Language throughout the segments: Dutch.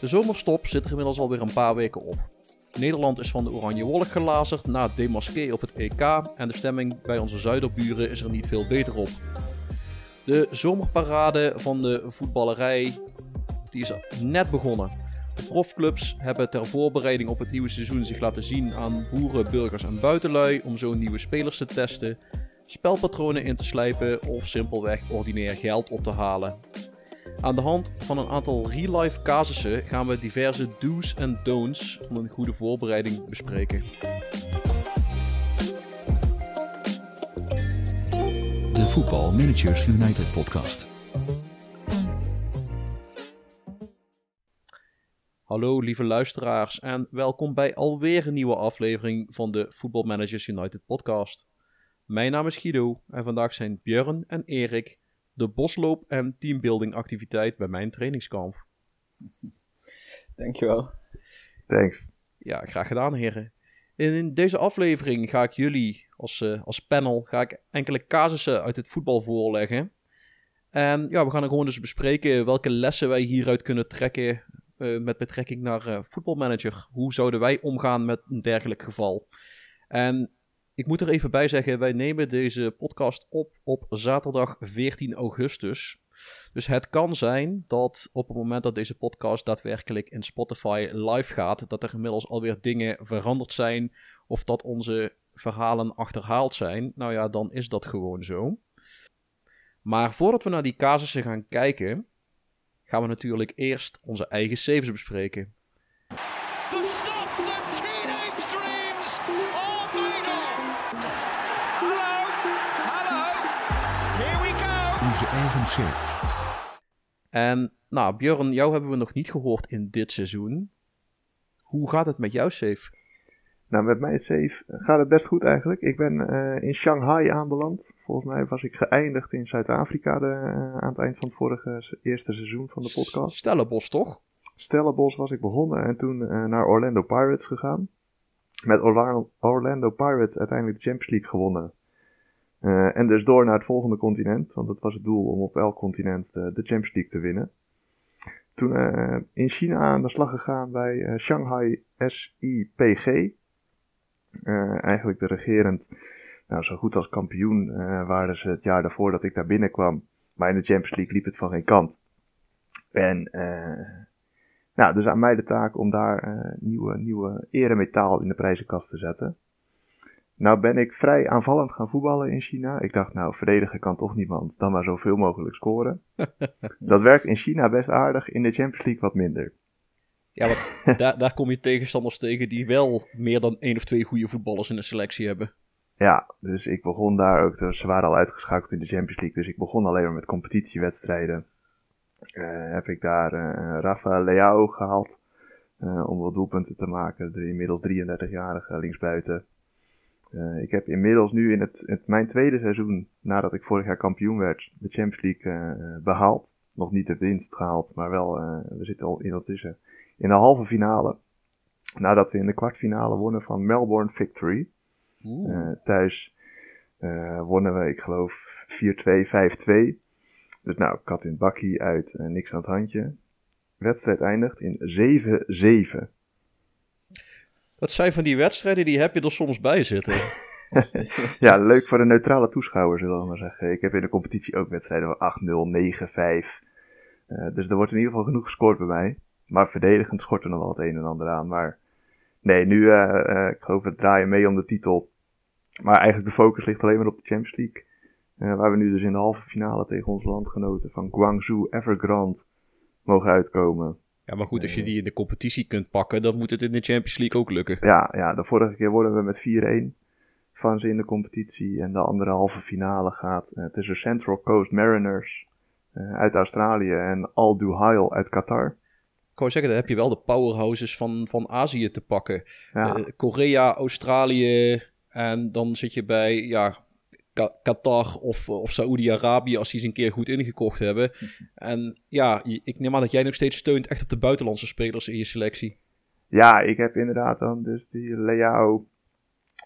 De zomerstop zit er inmiddels alweer een paar weken op. Nederland is van de oranje wolk gelazerd na het demasqué op het EK en de stemming bij onze zuiderburen is er niet veel beter op. De zomerparade van de voetballerij die is net begonnen. De profclubs hebben ter voorbereiding op het nieuwe seizoen zich laten zien aan boeren, burgers en buitenlui om zo nieuwe spelers te testen, spelpatronen in te slijpen of simpelweg ordinair geld op te halen. Aan de hand van een aantal real-life casussen gaan we diverse do's en don'ts van een goede voorbereiding bespreken. De Voetbal Managers United podcast. Hallo lieve luisteraars en welkom bij alweer een nieuwe aflevering van de Football Managers United podcast. Mijn naam is Guido en vandaag zijn Björn en Erik de bosloop- en teambuilding activiteit bij mijn trainingskamp. Dankjewel. Thanks. Ja, graag gedaan heren. In deze aflevering ga ik jullie als, uh, als panel ga ik enkele casussen uit het voetbal voorleggen. En ja, we gaan er gewoon eens bespreken welke lessen wij hieruit kunnen trekken uh, met betrekking naar uh, voetbalmanager. Hoe zouden wij omgaan met een dergelijk geval? En ik moet er even bij zeggen, wij nemen deze podcast op op zaterdag 14 augustus. Dus het kan zijn dat op het moment dat deze podcast daadwerkelijk in Spotify live gaat, dat er inmiddels alweer dingen veranderd zijn of dat onze verhalen achterhaald zijn. Nou ja, dan is dat gewoon zo. Maar voordat we naar die casussen gaan kijken, gaan we natuurlijk eerst onze eigen saves bespreken. Onze eigen saves. En nou, Björn, jou hebben we nog niet gehoord in dit seizoen. Hoe gaat het met jouw save? Nou, met mijn save gaat het best goed eigenlijk. Ik ben uh, in Shanghai aanbeland. Volgens mij was ik geëindigd in Zuid-Afrika uh, aan het eind van het vorige eerste seizoen van de podcast. Stellenbos, toch? Stellenbos was ik begonnen en toen uh, naar Orlando Pirates gegaan. Met Orlando, Orlando Pirates uiteindelijk de Champions League gewonnen. En dus door naar het volgende continent, want dat was het doel om op elk continent de Champions League te winnen. Toen uh, in China aan de slag gegaan bij Shanghai SIPG. Eigenlijk de regerend, nou zo goed als kampioen waren ze het jaar daarvoor dat ik daar binnenkwam. Maar in de Champions League liep het van geen kant. En nou, dus aan mij de taak om daar nieuwe, nieuwe eremetaal in de prijzenkast te zetten. Nou ben ik vrij aanvallend gaan voetballen in China. Ik dacht, nou, verdedigen kan toch niemand. Dan maar zoveel mogelijk scoren. dat werkt in China best aardig, in de Champions League wat minder. Ja, want daar, daar kom je tegenstanders tegen die wel meer dan één of twee goede voetballers in de selectie hebben. Ja, dus ik begon daar ook, ze waren al uitgeschakeld in de Champions League, dus ik begon alleen maar met competitiewedstrijden. Uh, heb ik daar uh, Rafa Leao gehaald uh, om wat doelpunten te maken. De inmiddels 33-jarige linksbuiten. Ik heb inmiddels nu in het, mijn tweede seizoen, nadat ik vorig jaar kampioen werd, de Champions League behaald. Nog niet de winst gehaald, maar wel, we zitten al ondertussen in de halve finale. Nadat we in de kwartfinale wonnen van Melbourne Victory. thuis wonnen we, ik geloof, 4-2, 5-2. Dus nou, kat in bakkie uit, niks aan het handje. Wedstrijd eindigt in 7-7. Dat zijn van die wedstrijden, die heb je er soms bij zitten. ja, leuk voor de neutrale toeschouwer, zullen we maar zeggen. Ik heb in de competitie ook wedstrijden van 8-0, 9-5. Uh, dus er wordt in ieder geval genoeg gescoord bij mij. Maar verdedigend schort er nog wel het een en ander aan. Maar nee, nu, uh, uh, ik geloof, we draaien mee om de titel. Maar eigenlijk de focus ligt alleen maar op de Champions League. Uh, waar we nu dus in de halve finale tegen onze landgenoten van Guangzhou Evergrande mogen uitkomen. Ja, maar goed, als je die in de competitie kunt pakken, dan moet het in de Champions League ook lukken. Ja, ja de vorige keer worden we met 4-1 van ze in de competitie. En de andere halve finale gaat uh, tussen Central Coast Mariners uh, uit Australië en Al Duhail uit Qatar. Ik wou zeggen, dan heb je wel de powerhouses van, van Azië te pakken. Ja. Uh, Korea, Australië en dan zit je bij ja, Qatar of, of Saoedi-Arabië als die ze een keer goed ingekocht hebben. En ja, ik neem aan dat jij nog steeds steunt echt op de buitenlandse spelers in je selectie. Ja, ik heb inderdaad dan dus die Leao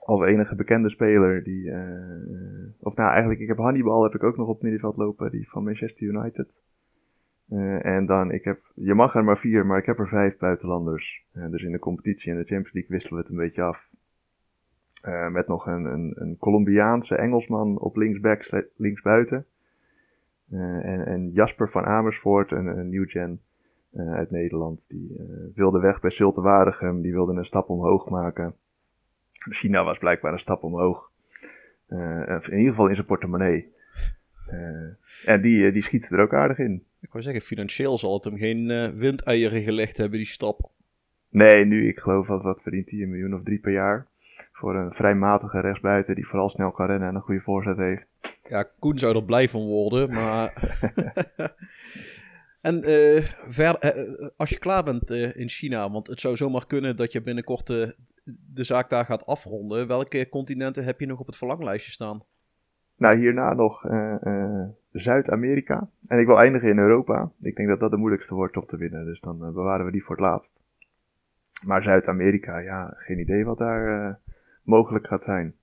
als enige bekende speler die. eh, of nou, eigenlijk, ik heb Hannibal heb ik ook nog op het middenveld lopen, die van Manchester United. Eh, en dan, ik heb, je mag er maar vier, maar ik heb er vijf buitenlanders. Eh, dus in de competitie en de Champions League wisselen we het een beetje af. Eh, met nog een, een, een Colombiaanse Engelsman op linksback, linksbuiten. En, en Jasper van Amersfoort, een, een new gen uit Nederland. Die wilde weg bij Zulte Waregem, die wilde een stap omhoog maken. China was blijkbaar een stap omhoog. In ieder geval in zijn portemonnee. Eh, en die, eh, die schiet er ook aardig in. Ik wou zeggen, financieel zal het hem geen eh, windeieren gelegd hebben, die stap. Nee, nu, ik geloof wat, wat verdient hij, een miljoen of drie per jaar. Voor een vrij matige rechtsbuiten die vooral snel kan rennen en een goede voorzet heeft. Ja, Koen zou er blij van worden, maar... en eh, eh, als je klaar bent eh, in China, want het zou zomaar kunnen dat je binnenkort eh, de zaak daar gaat afronden. Welke continenten heb je nog op het verlanglijstje staan? Nou, hierna nog eh, eh, Zuid-Amerika. En ik wil eindigen in Europa. Ik denk dat dat de moeilijkste wordt om te winnen. Dus dan eh, bewaren we die voor het laatst. Maar Zuid-Amerika, ja, geen idee wat daar mogelijk gaat zijn.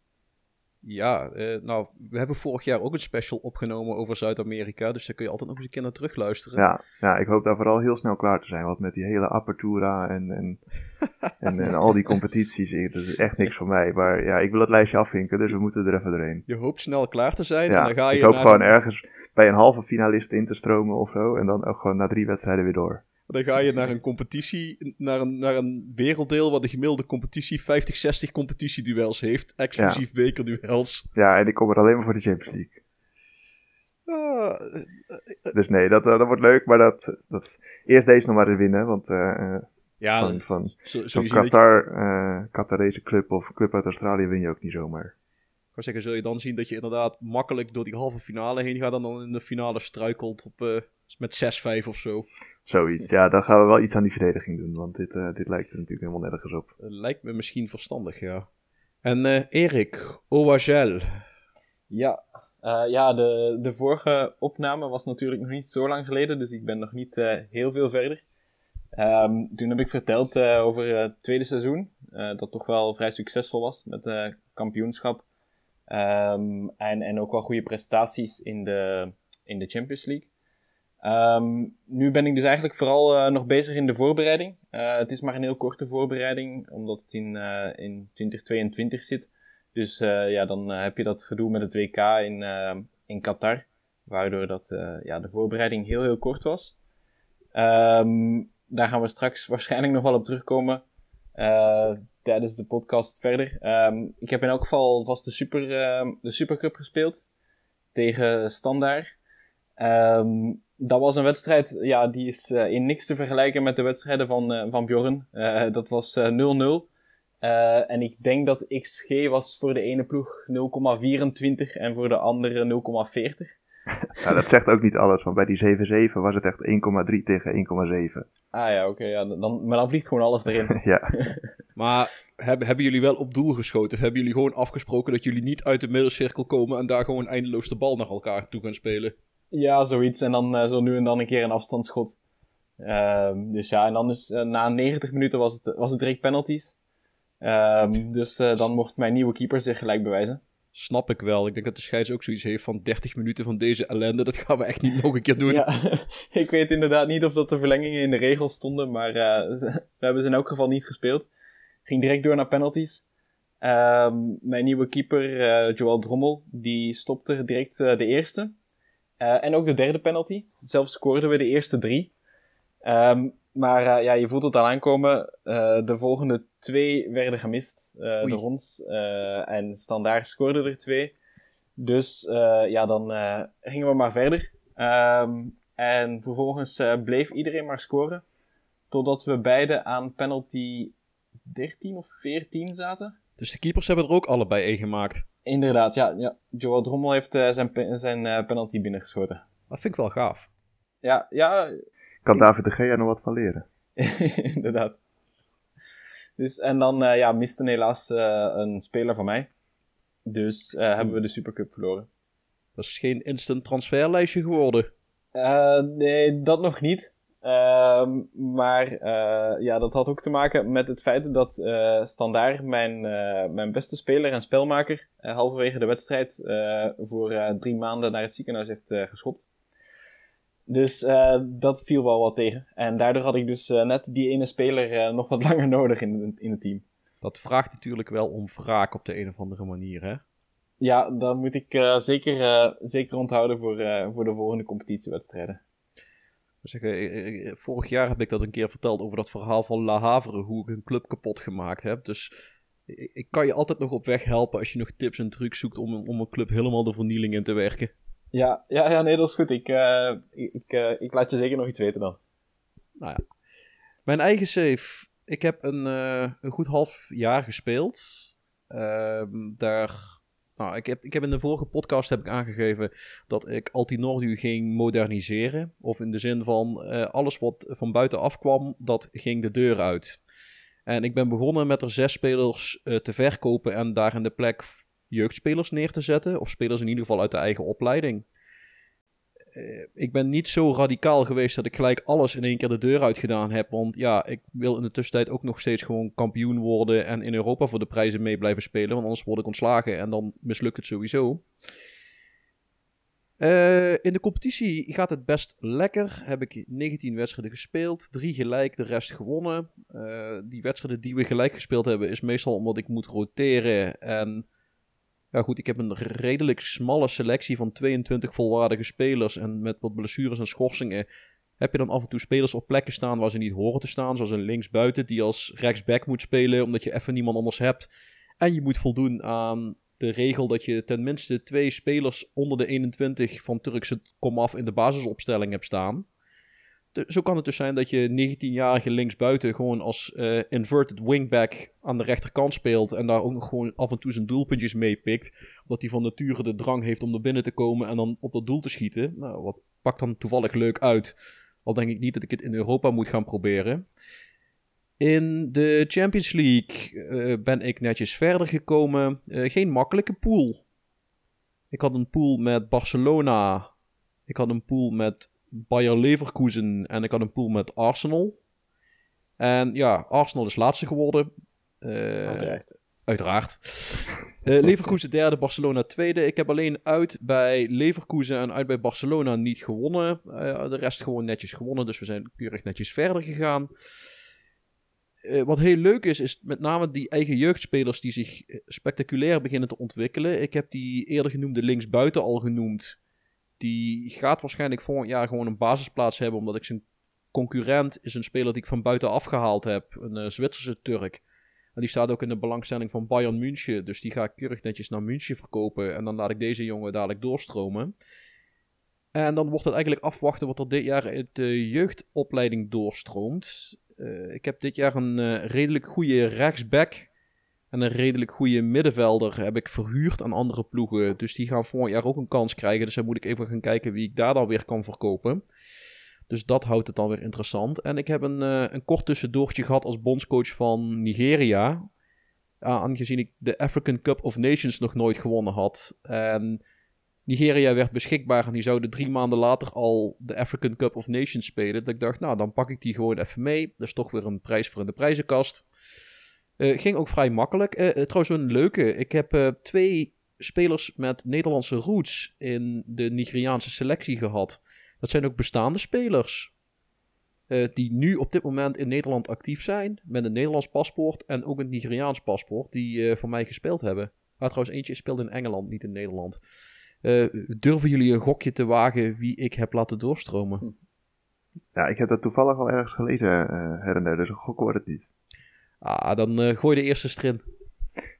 Ja, eh, nou, we hebben vorig jaar ook een special opgenomen over Zuid-Amerika, dus daar kun je altijd nog eens een keer naar terugluisteren. Ja, ja, ik hoop daar vooral heel snel klaar te zijn. Want met die hele Apertura en, en, en, en al die competities, ik- dat is echt niks voor mij. Maar ja, ik wil het lijstje afvinken, dus we moeten er even doorheen. Je hoopt snel klaar te zijn en Ja, dan ga je ik hoop naar gewoon ergens bij een halve finalist in te stromen of zo. En dan ook gewoon na drie wedstrijden weer door. Dan ga je naar een competitie, naar een, naar een werelddeel waar de gemiddelde competitie 50, 60 competitieduels heeft, exclusief bekerduels. Ja, en ik kom er alleen maar voor de Champions League. Ah, Dus nee, dat, eh, dat wordt leuk. Maar dat, dat, eerst deze nog maar eens winnen. Want eh, eh, ja, van, van zo, je Qatar, eh Qatarese club of club uit Australië win je ook niet zomaar. Ik zeggen, zul je dan zien dat je inderdaad makkelijk door die halve finale heen gaat en dan in de finale struikelt op, eh, met 6-5 of zo. Zoiets. Ja, dan gaan we wel iets aan die verdediging doen. Want dit, eh, dit lijkt er natuurlijk helemaal nergens op. Lijkt me misschien verstandig, ja. En eh Erik, Oagel. Ja, eh, ja de, de vorige opname was natuurlijk nog niet zo lang geleden, dus ik ben nog niet eh, heel veel verder. Ehm, toen heb ik verteld eh, over het tweede seizoen, eh, dat toch wel vrij succesvol was met eh kampioenschap. Ehm, en, en ook wel goede prestaties in de, in de Champions League. Ehm, nu ben ik dus eigenlijk vooral eh, nog bezig in de voorbereiding. Eh, het is maar een heel korte voorbereiding, omdat het in, eh, in 2022 zit. Dus ja, dan heb je dat gedoe met het WK in, in Qatar. Waardoor dat, ja, de voorbereiding heel, heel kort was. Ehm, daar gaan we straks waarschijnlijk nog wel op terugkomen. Eh, tijdens de podcast verder. Ehm, ik heb in elk geval vast de, super, ehm, de Supercup gespeeld. Tegen Standaard. Ehm, dat was een wedstrijd, ja, die is eh, in niks te vergelijken met de wedstrijden van, eh, van Bjorn. Dat was eh, 0-0. Eh, en ik denk dat XG was voor de ene ploeg 0,24 en voor de andere 0,40. Nou, dat zegt ook niet alles. Want bij die 7-7 was het echt 1,3 tegen 1,7. Ah ja, oké. ja, dan, maar dan vliegt gewoon alles erin. ja. Maar hebben, hebben jullie wel op doel geschoten? Of hebben jullie gewoon afgesproken dat jullie niet uit de middelcirkel komen en daar gewoon eindeloos de bal naar elkaar toe gaan spelen? ja, zoiets. En dan eh, zo nu en dan een keer een afstandsschot. Ehm, dus ja, en dan is eh, na 90 minuten was het, was het direct penalties. Ehm, dus eh, dan mocht mijn nieuwe keeper zich gelijk bewijzen. Snap ik wel. Ik denk dat de scheids ook zoiets heeft van 30 minuten van deze ellende. Dat gaan we echt niet nog een keer doen. Ik weet inderdaad niet of dat de verlengingen in de regels stonden, maar eh, we hebben ze in elk geval niet gespeeld. Ging direct door naar penalties. Ehm, mijn nieuwe keeper, eh, Joel Drommel, die stopte direct eh, de eerste. En ook de derde penalty. Zelf scoorden we de eerste drie. Ehm, maar eh, ja, je voelt het al aankomen. Eh, de volgende twee werden gemist eh Oei. door ons. Eh, en Standaard scoorde er twee. Dus eh, ja, dan eh, gingen we maar verder. Ehm, en vervolgens eh, bleef iedereen maar scoren. Totdat we beide aan penalty 13 of 14 zaten. Dus de keepers hebben er ook allebei een gemaakt. Inderdaad, ja. ja. Joel Drommel heeft eh, zijn, zijn eh, penalty binnengeschoten. Dat vind ik wel gaaf. Ja, ja, Kan David de Gea nog wat van leren? inderdaad. Dus, en dan eh, ja, miste helaas eh, een speler van mij. Dus eh, hebben we de Supercup verloren. Dat is geen instant transferlijstje geworden. Eh, nee, dat nog niet. Ehm, maar uh, ja, dat had ook te maken met het feit dat uh, Standaard mijn, uh, mijn beste speler en spelmaker halverwege de wedstrijd voor drie maanden naar het ziekenhuis heeft geschopt. Dus dat viel wel wat tegen. En daardoor had ik dus net die ene speler nog wat langer nodig in, in het team. Dat vraagt natuurlijk wel om wraak op de een of andere manier, hè? Ja, dat moet ik zeker, zeker onthouden voor, voor de volgende competitiewedstrijden. Zeggen, vorig jaar heb ik dat een keer verteld over dat verhaal van La Havre, hoe ik een club kapot gemaakt heb. Dus ik kan je altijd nog op weg helpen als je nog tips en trucs zoekt om, om een club helemaal de vernieling in te werken. Ja, ja, ja nee, dat is goed. Ik, uh, ik, uh, ik laat je zeker nog iets weten dan. Nou ja. Mijn eigen save. Ik heb een, uh, een goed half jaar gespeeld. Ehm, daar nou, ik heb, ik heb in de vorige podcast heb ik aangegeven dat ik Altinordu ging moderniseren. Of in de zin van alles wat van buitenaf kwam, dat ging de deur uit. En ik ben begonnen met er zes spelers te verkopen en daar in de plek jeugdspelers neer te zetten. Of spelers in ieder geval uit de eigen opleiding. Eh, ik ben niet zo radicaal geweest dat ik gelijk alles in één keer de deur uit gedaan heb. Want ja, ik wil in de tussentijd ook nog steeds gewoon kampioen worden en in Europa voor de prijzen mee blijven spelen. Want anders word ik ontslagen en dan mislukt het sowieso. Uh, in de competitie gaat het best lekker. Heb ik 19 wedstrijden gespeeld, 3 gelijk, de rest gewonnen. Uh, die wedstrijden die we gelijk gespeeld hebben, is meestal omdat ik moet roteren en ja, goed, ik heb een redelijk smalle selectie van 22 volwaardige spelers. En met wat blessures en schorsingen heb je dan af en toe spelers op plekken staan waar ze niet horen te staan. Zoals een linksbuiten die als rechtsback moet spelen omdat je even niemand anders hebt. En je moet voldoen aan de regel dat je tenminste twee spelers onder de 21 van Turkse komaf in de basisopstelling hebt staan zo kan het dus zijn dat je 19-jarige linksbuiten gewoon als uh, inverted wingback aan de rechterkant speelt. En daar ook nog gewoon af en toe zijn doelpuntjes meepikt. Omdat hij van nature de drang heeft om naar binnen te komen en dan op dat doel te schieten. Nou, wat pakt dan toevallig leuk uit. Al denk ik niet dat ik het in Europa moet gaan proberen. In de Champions League uh, ben ik netjes verder gekomen. Uh, geen makkelijke pool. Ik had een pool met Barcelona. Ik had een pool met Bayer Leverkusen en ik had een pool met Arsenal. En ja, Arsenal is laatste geworden. Uh, uiteraard. Uh, Leverkusen derde, Barcelona tweede. Ik heb alleen uit bij Leverkusen en uit bij Barcelona niet gewonnen. Uh, de rest gewoon netjes gewonnen, dus we zijn keurig netjes verder gegaan. wat heel leuk is, is met name die eigen jeugdspelers die zich spectaculair beginnen te ontwikkelen. Ik heb die eerder genoemde linksbuiten al genoemd. Die gaat waarschijnlijk volgend jaar gewoon een basisplaats hebben, omdat ik zijn concurrent is een speler die ik van buiten afgehaald heb. Een uh, Zwitserse Turk. En die staat ook in de belangstelling van Bayern München. Dus die ga ik keurig netjes naar München verkopen. En dan laat ik deze jongen dadelijk doorstromen. En dan wordt het eigenlijk afwachten wat er dit jaar in de jeugdopleiding doorstroomt. Uh, ik heb dit jaar een uh, redelijk goede rechtsback en een redelijk goede middenvelder heb ik verhuurd aan andere ploegen. Dus die gaan volgend jaar ook een kans krijgen. Dus dan moet ik even gaan kijken wie ik daar dan weer kan verkopen. Dus dat houdt het dan weer interessant. En ik heb een, uh, een kort tussendoortje gehad als bondscoach van Nigeria. Aangezien ik de African Cup of Nations nog nooit gewonnen had. En Nigeria werd beschikbaar en die zouden drie maanden later al de African Cup of Nations spelen. Dat ik dacht, nou dan pak ik die gewoon even mee. Dat is toch weer een prijs voor in de prijzenkast. Uh, ging ook vrij makkelijk. Uh, trouwens, een leuke. Ik heb twee spelers met Nederlandse roots in de Nigeriaanse selectie gehad. Dat zijn ook bestaande spelers. die nu op dit moment in Nederland actief zijn. Met een Nederlands paspoort en ook een Nigeriaans paspoort. Die voor mij gespeeld hebben. Maar trouwens, eentje speelde in Engeland, niet in Nederland. durven jullie een gokje te wagen wie ik heb laten doorstromen? Ja, ik heb dat toevallig al ergens gelezen her en der. Dus een gok wordt het niet. Ah, dan uh, gooi de eerste strin.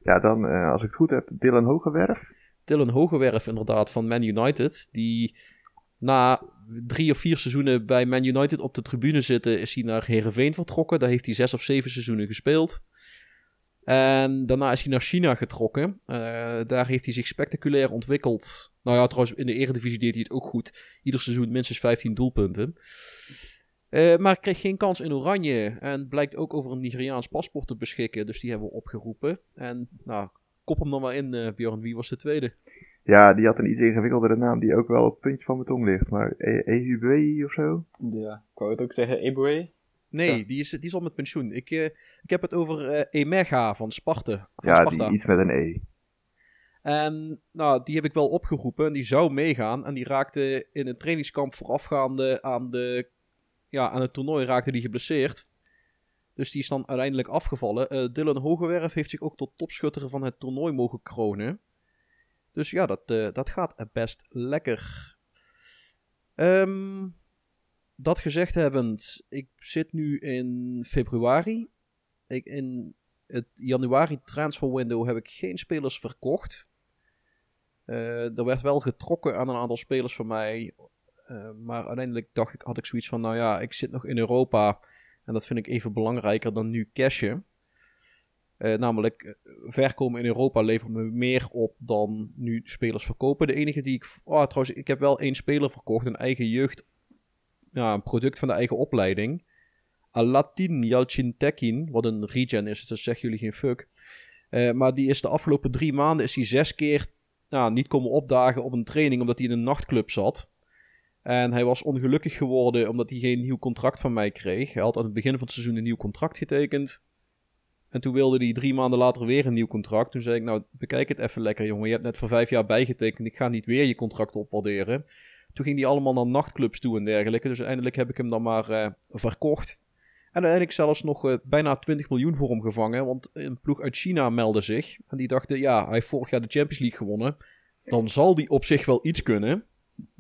Ja, dan, uh, als ik het goed heb, Dylan Hogewerf. Dylan Hogewerf, inderdaad, van Man United. Die na drie of vier seizoenen bij Man United op de tribune zitten, is hij naar Herenveen vertrokken. Daar heeft hij zes of zeven seizoenen gespeeld. En daarna is hij naar China getrokken. Uh, daar heeft hij zich spectaculair ontwikkeld. Nou ja, trouwens, in de Eredivisie deed hij het ook goed. Ieder seizoen minstens 15 doelpunten. Uh, maar kreeg geen kans in Oranje. En blijkt ook over een Nigeriaans paspoort te beschikken. Dus die hebben we opgeroepen. En nou, kop hem dan maar in, uh, Bjorn. Wie was de tweede? Ja, die had een iets ingewikkeldere naam die ook wel op het puntje van mijn tong ligt. Maar E- Ehubei of zo? Ja, ik wou het ook zeggen, Eboué. Nee, Ja. die, is, die is al met pensioen. Ik, eh, ik heb het over eh, Emega van Sparta. Van Ja, Sparta. die, iets met een E. En nou, die heb ik wel opgeroepen en die zou meegaan. En die raakte in een trainingskamp voorafgaande aan, de, ja, aan het toernooi raakte die geblesseerd. Dus die is dan uiteindelijk afgevallen. Eh, Dylan Hogewerf heeft zich ook tot topschutter van het toernooi mogen kronen. Dus ja, dat, eh, dat gaat best lekker. Ehm, dat gezegd hebbend, ik zit nu in februari. Ik, in het januari transfer window heb ik geen spelers verkocht. Eh, er werd wel getrokken aan een aantal spelers van mij. Eh, maar uiteindelijk dacht ik, had ik zoiets van, nou ja, ik zit nog in Europa. En dat vind ik even belangrijker dan nu cashen. Eh, namelijk, eh, verkomen in Europa levert me meer op dan nu spelers verkopen. De enige die ik... Oh, trouwens, ik heb wel één speler verkocht, een eigen jeugd... Ja, een product van de eigen opleiding. Alatin Yalchintekin, wat een regen is, dus zeggen jullie geen fuck. Maar die is de afgelopen drie maanden is hij zes keer nou, niet komen opdagen op een training omdat hij in een nachtclub zat. En hij was ongelukkig geworden omdat hij geen nieuw contract van mij kreeg. Hij had aan het begin van het seizoen een nieuw contract getekend. En toen wilde hij drie maanden later weer een nieuw contract. Toen zei ik, nou, bekijk het even lekker, jongen. Je hebt net voor vijf jaar bijgetekend. Ik ga niet weer je contract opwaarderen. Toen ging hij allemaal naar nachtclubs toe en dergelijke. Dus uiteindelijk heb ik hem dan maar eh, verkocht. En uiteindelijk zelfs nog eh, bijna 20 miljoen voor hem gevangen. Want een ploeg uit China meldde zich. En die dachten, ja, hij heeft vorig jaar de Champions League gewonnen. Dan zal die op zich wel iets kunnen.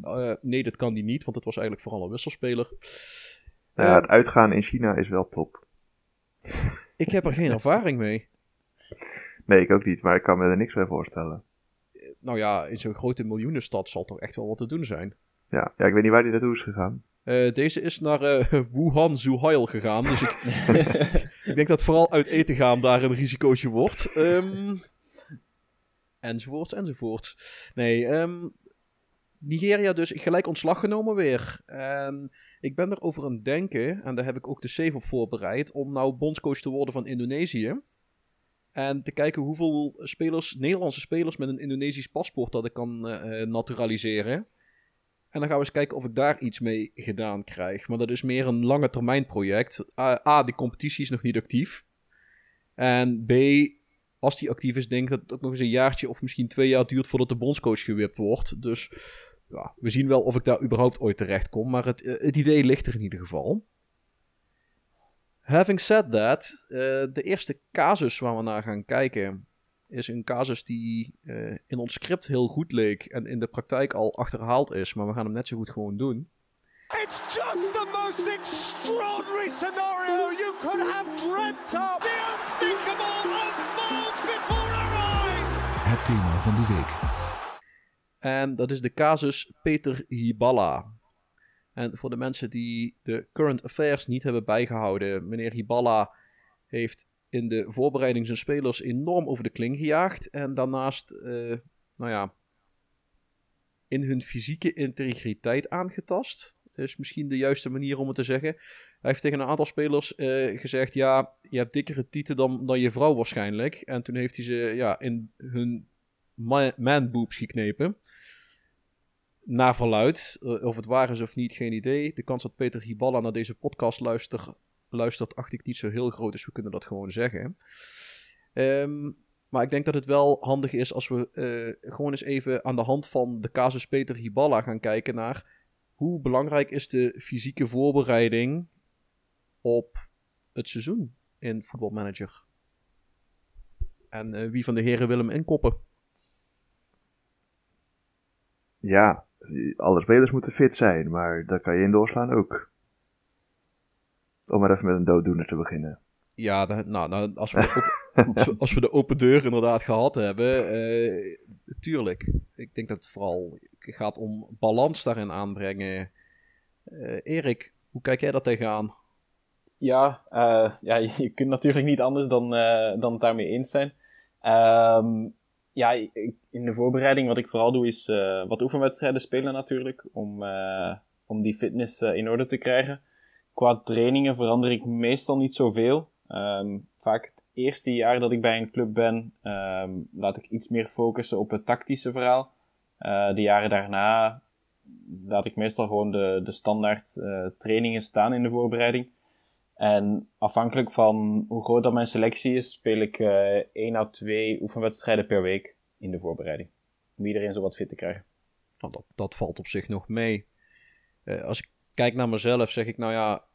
Eh, nee, dat kan die niet, want het was eigenlijk vooral een wisselspeler. Nou ja, Eh, het uitgaan in China is wel top. ik heb er geen ervaring mee. Nee, ik ook niet, maar ik kan me er niks bij voorstellen. Nou ja, in zo'n grote miljoenenstad zal toch echt wel wat te doen zijn. Ja, ja ik weet niet waar die naartoe is gegaan. Eh, deze is naar eh, Wuhan Zhuhai gegaan. Dus ik, ik denk dat vooral uit eten gaan daar een risicootje wordt. Ehm, enzovoorts, enzovoorts. Nee, ehm, Nigeria dus gelijk ontslag genomen weer. En ik ben erover aan het denken, en daar heb ik ook de save op voorbereid, om nou bondscoach te worden van Indonesië. En te kijken hoeveel spelers, Nederlandse spelers met een Indonesisch paspoort dat ik kan eh, eh, naturaliseren. En dan gaan we eens kijken of ik daar iets mee gedaan krijg. Maar dat is meer een lange termijn project. A, A, die competitie is nog niet actief. En B, als die actief is, denk ik dat het ook nog eens een jaartje of misschien twee jaar duurt voordat de bondscoach gewipt wordt. Dus ja, we zien wel of ik daar überhaupt ooit terecht kom. Maar het, eh, het idee ligt er in ieder geval. Having said that, eh, de eerste casus waar we naar gaan kijken is een casus die eh, in ons script heel goed leek en in de praktijk al achterhaald is, maar we gaan hem net zo goed gewoon doen. It's just the most extraordinary scenario you could have dreamt of. The unthinkable unfolds before our eyes. Het thema van de week. En dat is de casus Peter Hiballa. En voor de mensen die de current affairs niet hebben bijgehouden, meneer Hiballa heeft in de voorbereiding zijn spelers enorm over de kling gejaagd. En daarnaast, eh, nou ja, in hun fysieke integriteit aangetast. Is misschien de juiste manier om het te zeggen. Hij heeft tegen een aantal spelers eh, gezegd: Ja, je hebt dikkere tieten dan, dan je vrouw waarschijnlijk. En toen heeft hij ze ja, in hun man-boobs geknepen. Naar verluid. Eh, of het waar is of niet, geen idee. De kans dat Peter Hiballa naar deze podcast luistert, luistert, acht ik niet zo heel groot. Dus we kunnen dat gewoon zeggen. Ehm, maar ik denk dat het wel handig is als we eh, gewoon eens even aan de hand van de casus Peter Hiballa gaan kijken naar hoe belangrijk is de fysieke voorbereiding op het seizoen in voetbalmanager. En eh, wie van de heren wil hem inkoppen? Ja, alle spelers moeten fit zijn, maar dat kan je in doorslaan ook. Om maar even met een dooddoener te beginnen. Ja, nou, nou, als, we op- als, we, als we de open deur inderdaad gehad hebben, eh, tuurlijk. Ik denk dat het vooral gaat om balans daarin aanbrengen. Eh, Erik, hoe kijk jij daar tegenaan? Ja, eh, ja, je kunt natuurlijk niet anders dan, eh, dan het daarmee eens zijn. Ehm, ja, in de voorbereiding wat ik vooral doe is eh, wat oefenwedstrijden spelen natuurlijk. Om, eh, om die fitness eh, in orde te krijgen. Qua trainingen verander ik meestal niet zoveel. Ehm, vaak het eerste jaar dat ik bij een club ben, ehm, laat ik iets meer focussen op het tactische verhaal. De jaren daarna laat ik meestal gewoon de, de standaard trainingen staan in de voorbereiding. En afhankelijk van hoe groot dat mijn selectie is, speel ik uh, één à twee oefenwedstrijden per week in de voorbereiding. Om iedereen zo wat fit te krijgen. Nou, dat, dat valt op zich nog mee. Uh, als ik kijk naar mezelf, zeg ik nou ja.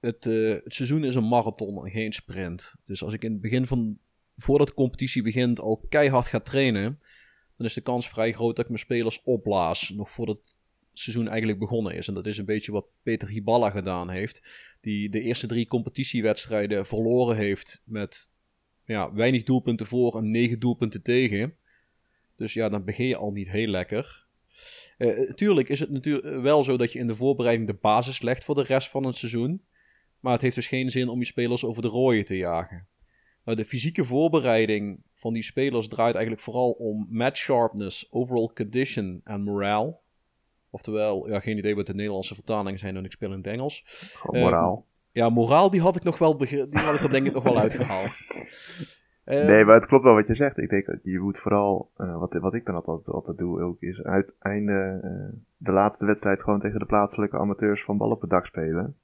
Het, uh, het seizoen is een marathon en geen sprint. Dus als ik in het begin van. voordat de competitie begint al keihard ga trainen. dan is de kans vrij groot dat ik mijn spelers opblaas. Nog voordat seizoen eigenlijk begonnen is. En dat is een beetje wat Peter Hiballa gedaan heeft. Die de eerste drie competitiewedstrijden verloren heeft. met ja, weinig doelpunten voor en negen doelpunten tegen. Dus ja, dan begin je al niet heel lekker. Uh, tuurlijk is het natuurlijk wel zo dat je in de voorbereiding de basis legt voor de rest van het seizoen. Maar het heeft dus geen zin om je spelers over de rooien te jagen. De fysieke voorbereiding van die spelers draait eigenlijk vooral om match sharpness, overall condition en morale. Oftewel, ja, geen idee wat de Nederlandse vertalingen zijn, en ik speel in het Engels. Gewoon moraal. Uh, ja, moraal, die had ik nog wel, die had ik er denk ik nog wel uitgehaald. Nee, maar het klopt wel wat je zegt. Ik denk, je moet vooral, uh, wat, wat ik dan altijd, altijd doe ook, is uiteinde uh, de laatste wedstrijd gewoon tegen de plaatselijke amateurs van bal op het dak spelen.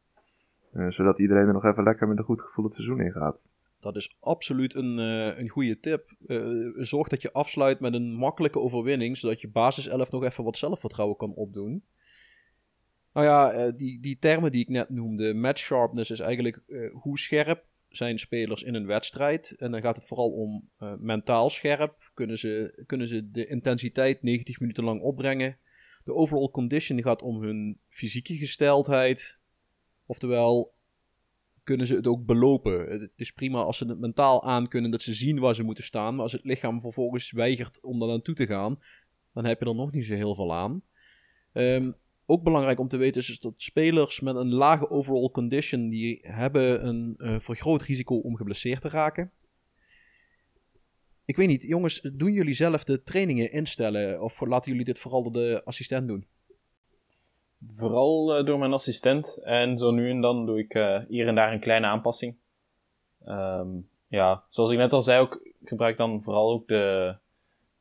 zodat iedereen er nog even lekker met een goed gevoel het seizoen in gaat. Dat is absoluut een, een goede tip. zorg dat je afsluit met een makkelijke overwinning, zodat je basiself nog even wat zelfvertrouwen kan opdoen. Nou ja, die, die termen die ik net noemde, match sharpness, is eigenlijk hoe scherp zijn spelers in een wedstrijd. En dan gaat het vooral om mentaal scherp. Kunnen ze, kunnen ze de intensiteit 90 minuten lang opbrengen? De overall condition gaat om hun fysieke gesteldheid. Oftewel, kunnen ze het ook belopen? Het is prima als ze het mentaal aankunnen dat ze zien waar ze moeten staan. Maar als het lichaam vervolgens weigert om daar naartoe te gaan, dan heb je er nog niet zo heel veel aan. Um, ook belangrijk om te weten is dat spelers met een lage overall condition, die hebben een uh, vergroot risico om geblesseerd te raken. Ik weet niet, jongens, doen jullie zelf de trainingen instellen of laten jullie dit vooral door de assistent doen? Vooral uh, door mijn assistent en zo nu en dan doe ik uh, hier en daar een kleine aanpassing. Um, ja, zoals ik net al zei, ook, ik gebruik dan vooral ook de,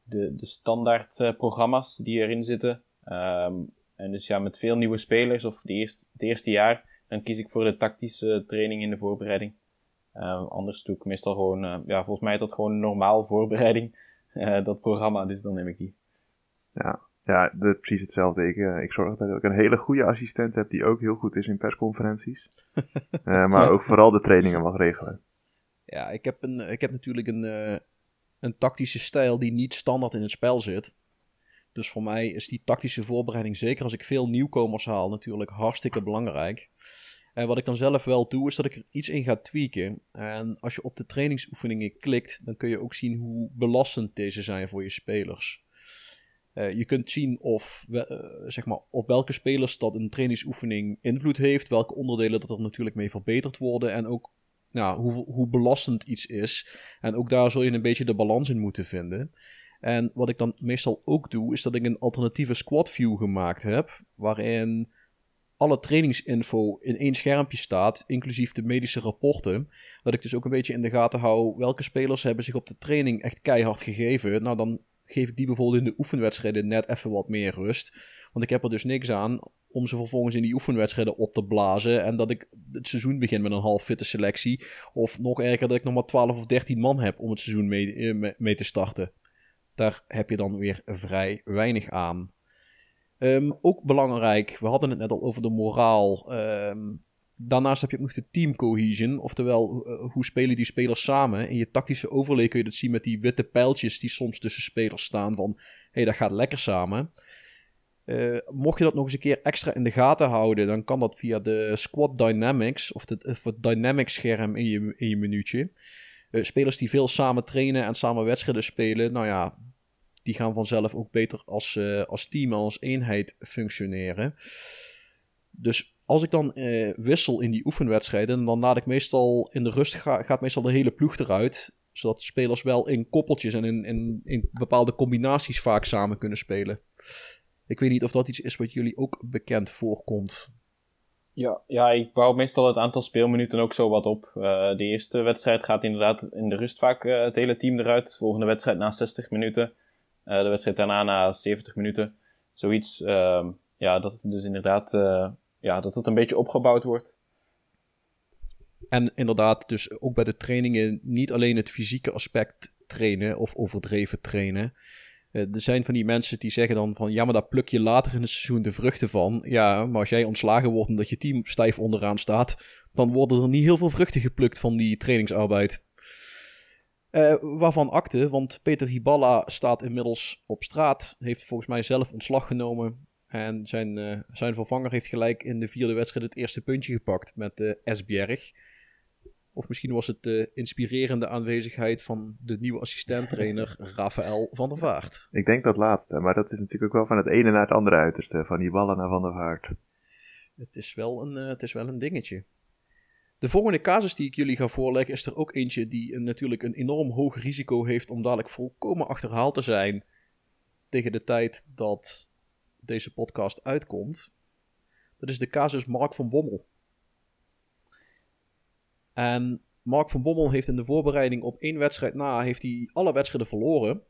de, de standaard programma's die erin zitten. Um, en dus ja, met veel nieuwe spelers of de eerste, het eerste jaar, dan kies ik voor de tactische training in de voorbereiding. Uh, anders doe ik meestal gewoon, ja, volgens mij is dat gewoon normaal voorbereiding, dat programma, dus dan neem ik die. Ja, ja is precies hetzelfde. Ik, ik zorg dat ik een hele goede assistent heb die ook heel goed is in persconferenties. maar ook vooral de trainingen mag regelen. Ja, ik heb, een, ik heb natuurlijk een, een tactische stijl die niet standaard in het spel zit. Dus voor mij is die tactische voorbereiding, zeker als ik veel nieuwkomers haal, natuurlijk hartstikke belangrijk. En wat ik dan zelf wel doe, is dat ik er iets in ga tweaken. En als je op de trainingsoefeningen klikt, dan kun je ook zien hoe belastend deze zijn voor je spelers. Uh, je kunt zien of, uh, zeg maar, op welke spelers dat een trainingsoefening invloed heeft, welke onderdelen dat er natuurlijk mee verbeterd worden en ook nou, hoe, hoe belastend iets is. En ook daar zul je een beetje de balans in moeten vinden. En wat ik dan meestal ook doe, is dat ik een alternatieve squad view gemaakt heb, waarin alle trainingsinfo in één schermpje staat, inclusief de medische rapporten. Dat ik dus ook een beetje in de gaten hou welke spelers hebben zich op de training echt keihard gegeven. Nou, dan geef ik die bijvoorbeeld in de oefenwedstrijden net even wat meer rust. Want ik heb er dus niks aan om ze vervolgens in die oefenwedstrijden op te blazen. En dat ik het seizoen begin met een half fitte selectie. Of nog erger, dat ik nog maar 12 of 13 man heb om het seizoen mee, eh, mee te starten. Daar heb je dan weer vrij weinig aan. Um, ook belangrijk, we hadden het net al over de moraal. Um, daarnaast heb je ook nog de team cohesion. Oftewel, uh, hoe spelen die spelers samen? In je tactische overlay kun je dat zien met die witte pijltjes die soms tussen spelers staan. Van, hé, hey, dat gaat lekker samen. Uh, mocht je dat nog eens een keer extra in de gaten houden, dan kan dat via de Squad Dynamics, of, de, of het Dynamics scherm in je, in je minuutje. Uh, spelers die veel samen trainen en samen wedstrijden spelen, nou ja, die gaan vanzelf ook beter als, als team, als eenheid functioneren. Dus als ik dan uh, wissel in die oefenwedstrijden, dan laat ik meestal in de rust ga, gaat meestal de hele ploeg eruit. Zodat spelers wel in koppeltjes en in, in, in bepaalde combinaties vaak samen kunnen spelen. Ik weet niet of dat iets is wat jullie ook bekend voorkomt. Ja, ja, ik bouw meestal het aantal speelminuten ook zo wat op. Uh, de eerste wedstrijd gaat inderdaad in de rust vaak uh, het hele team eruit. De volgende wedstrijd na 60 minuten Eh, de wedstrijd daarna na 70 minuten. Zoiets. ehm, ja, dat het dus inderdaad eh, ja, dat het een beetje opgebouwd wordt. En inderdaad, dus ook bij de trainingen niet alleen het fysieke aspect trainen of overdreven trainen. Eh, er zijn van die mensen die zeggen dan van ja, maar daar pluk je later in het seizoen de vruchten van. Ja, maar als jij ontslagen wordt omdat je team stijf onderaan staat, dan worden er niet heel veel vruchten geplukt van die trainingsarbeid. Eh, waarvan akte, want Peter Hiballa staat inmiddels op straat, heeft volgens mij zelf ontslag genomen. En zijn, eh, zijn vervanger heeft gelijk in de vierde wedstrijd het eerste puntje gepakt met uh, Esbjerg. Of misschien was het de inspirerende aanwezigheid van de nieuwe assistenttrainer Rafael van der Vaart. Ik denk dat laatste, maar dat is natuurlijk ook wel van het ene naar het andere uiterste. Van die ballen naar Van der Vaart. Het is wel een, eh, het is wel een dingetje. De volgende casus die ik jullie ga voorleggen is er ook eentje die een- natuurlijk een enorm hoog risico heeft om dadelijk volkomen achterhaald te zijn tegen de tijd dat deze podcast uitkomt. Dat is de casus Mark van Bommel. En Mark van Bommel heeft in de voorbereiding op één wedstrijd na heeft hij alle wedstrijden verloren.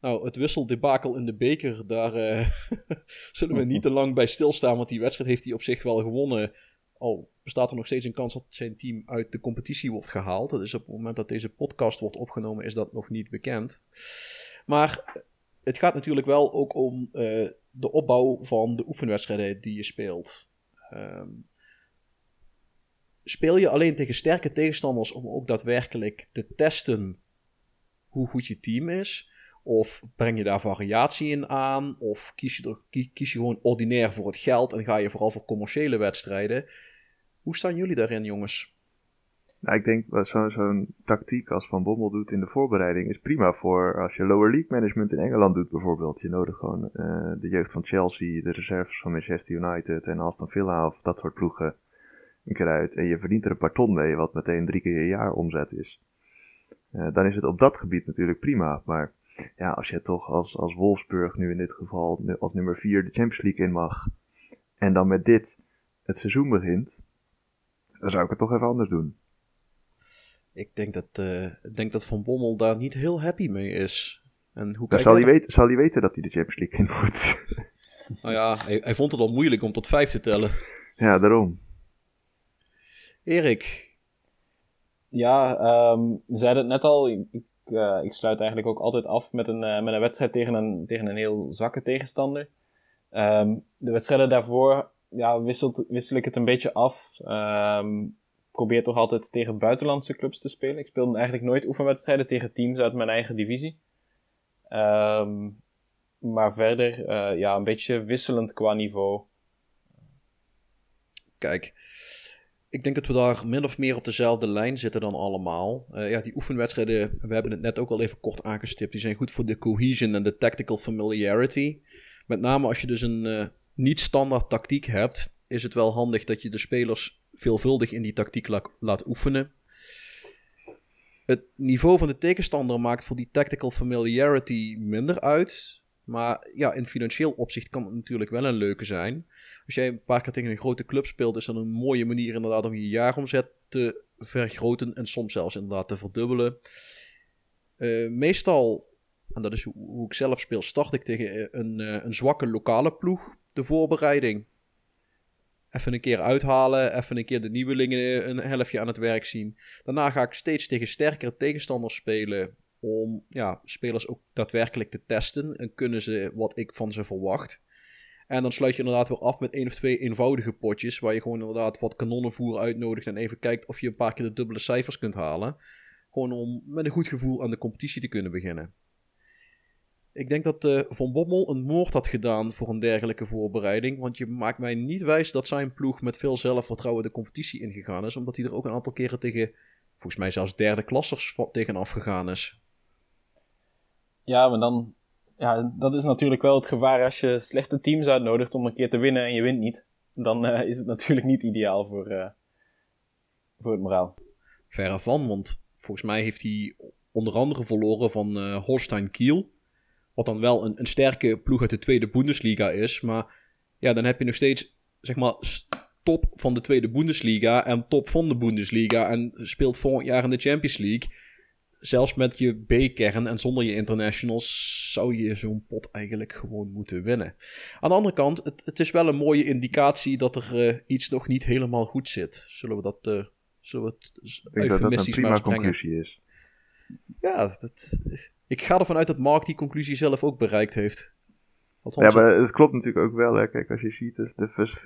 Nou, het wisseldebakel in de beker, daar eh, zullen we niet te lang bij stilstaan, want die wedstrijd heeft hij op zich wel gewonnen. Al bestaat er nog steeds een kans dat zijn team uit de competitie wordt gehaald. Dat is op het moment dat deze podcast wordt opgenomen, is dat nog niet bekend. Maar het gaat natuurlijk wel ook om eh, de opbouw van de oefenwedstrijden die je speelt. Ehm, speel je alleen tegen sterke tegenstanders om ook daadwerkelijk te testen hoe goed je team is? Of breng je daar variatie in aan? Of kies je, er, kie- kies je gewoon ordinair voor het geld en ga je vooral voor commerciële wedstrijden? Hoe staan jullie daarin, jongens? Nou, ik denk dat zo- zo'n tactiek als Van Bommel doet in de voorbereiding is prima voor als je lower league management in Engeland doet bijvoorbeeld. Je nodigt gewoon eh, de jeugd van Chelsea, de reserves van Manchester United en Aston Villa of dat soort ploegen een keer uit. En je verdient er een paar ton mee, wat meteen drie keer je jaar omzet is. Eh, dan is het op dat gebied natuurlijk prima. Maar ja, als je toch als, als Wolfsburg nu in dit geval als nummer 4 de Champions League in mag. En dan met dit het seizoen begint. Dan zou ik het toch even anders doen. Ik denk dat, eh, ik denk dat Van Bommel daar niet heel happy mee is. En hoe Dan kijk zal hij, weten, zal hij weten dat hij de Champions League in moet. Nou ja, hij, hij vond het al moeilijk om tot vijf te tellen. ja, daarom. Erik, Ja, ehm, we zeiden het net al. Ik, ik, eh, ik sluit eigenlijk ook altijd af met een, eh, met een wedstrijd tegen een, tegen een heel zwakke tegenstander. Ehm, de wedstrijden daarvoor ja, wisselt, wissel ik het een beetje af. Ehm probeer toch altijd tegen buitenlandse clubs te spelen. Ik speelde eigenlijk nooit oefenwedstrijden tegen teams uit mijn eigen divisie. Ehm, maar verder, eh, ja, een beetje wisselend qua niveau. Kijk, ik denk dat we daar min of meer op dezelfde lijn zitten dan allemaal. Eh, ja, die oefenwedstrijden, we hebben het net ook al even kort aangestipt, die zijn goed voor de cohesion en de tactical familiarity. Met name als je dus een eh, niet-standaard tactiek hebt, is het wel handig dat je de spelers veelvuldig in die tactiek la- laat oefenen. Het niveau van de tegenstander maakt voor die tactical familiarity minder uit. Maar ja, in financieel opzicht kan het natuurlijk wel een leuke zijn. Als jij een paar keer tegen een grote club speelt, is dat een mooie manier inderdaad om je jaaromzet te vergroten en soms zelfs inderdaad te verdubbelen. Eh, meestal, en dat is hoe, hoe ik zelf speel, start ik tegen eh, een, eh, een zwakke lokale ploeg de voorbereiding. Even een keer uithalen, even een keer de nieuwelingen een helftje aan het werk zien. Daarna ga ik steeds tegen sterkere tegenstanders spelen om ja, spelers ook daadwerkelijk te testen en kunnen ze wat ik van ze verwacht. En dan sluit je inderdaad weer af met één of twee eenvoudige potjes. Waar je gewoon inderdaad wat kanonnenvoer uitnodigt. En even kijkt of je een paar keer de dubbele cijfers kunt halen. Gewoon om met een goed gevoel aan de competitie te kunnen beginnen. Ik denk dat eh, Van Bommel een moord had gedaan voor een dergelijke voorbereiding. Want je maakt mij niet wijs dat zijn ploeg met veel zelfvertrouwen de competitie ingegaan is. Omdat hij er ook een aantal keren tegen, volgens mij zelfs derde klassers tegenaf gegaan is. Ja, maar dan... Ja, dat is natuurlijk wel het gevaar als je slechte teams uitnodigt om een keer te winnen en je wint niet. Dan eh, is het natuurlijk niet ideaal voor, eh, voor het moraal. Verre van, want volgens mij heeft hij onder andere verloren van Holstein Kiel. Wat dan wel een, een sterke ploeg uit de tweede Bundesliga is. Maar ja, dan heb je nog steeds, zeg maar, top van de tweede Bundesliga en top van de Bundesliga. En speelt volgend jaar in de Champions League. zelfs met je B-kern en zonder je internationals zou je zo'n pot eigenlijk gewoon moeten winnen. Aan de andere kant, het, het is wel een mooie indicatie dat er uh, iets nog niet helemaal goed zit. Zullen we dat, uh, zullen we het Ik denk dat dat een prima conclusie is. Ja, dat, ik ga ervan uit dat Mark die conclusie zelf ook bereikt heeft. Ja, maar het klopt natuurlijk ook wel. Hè. Kijk, als je ziet de,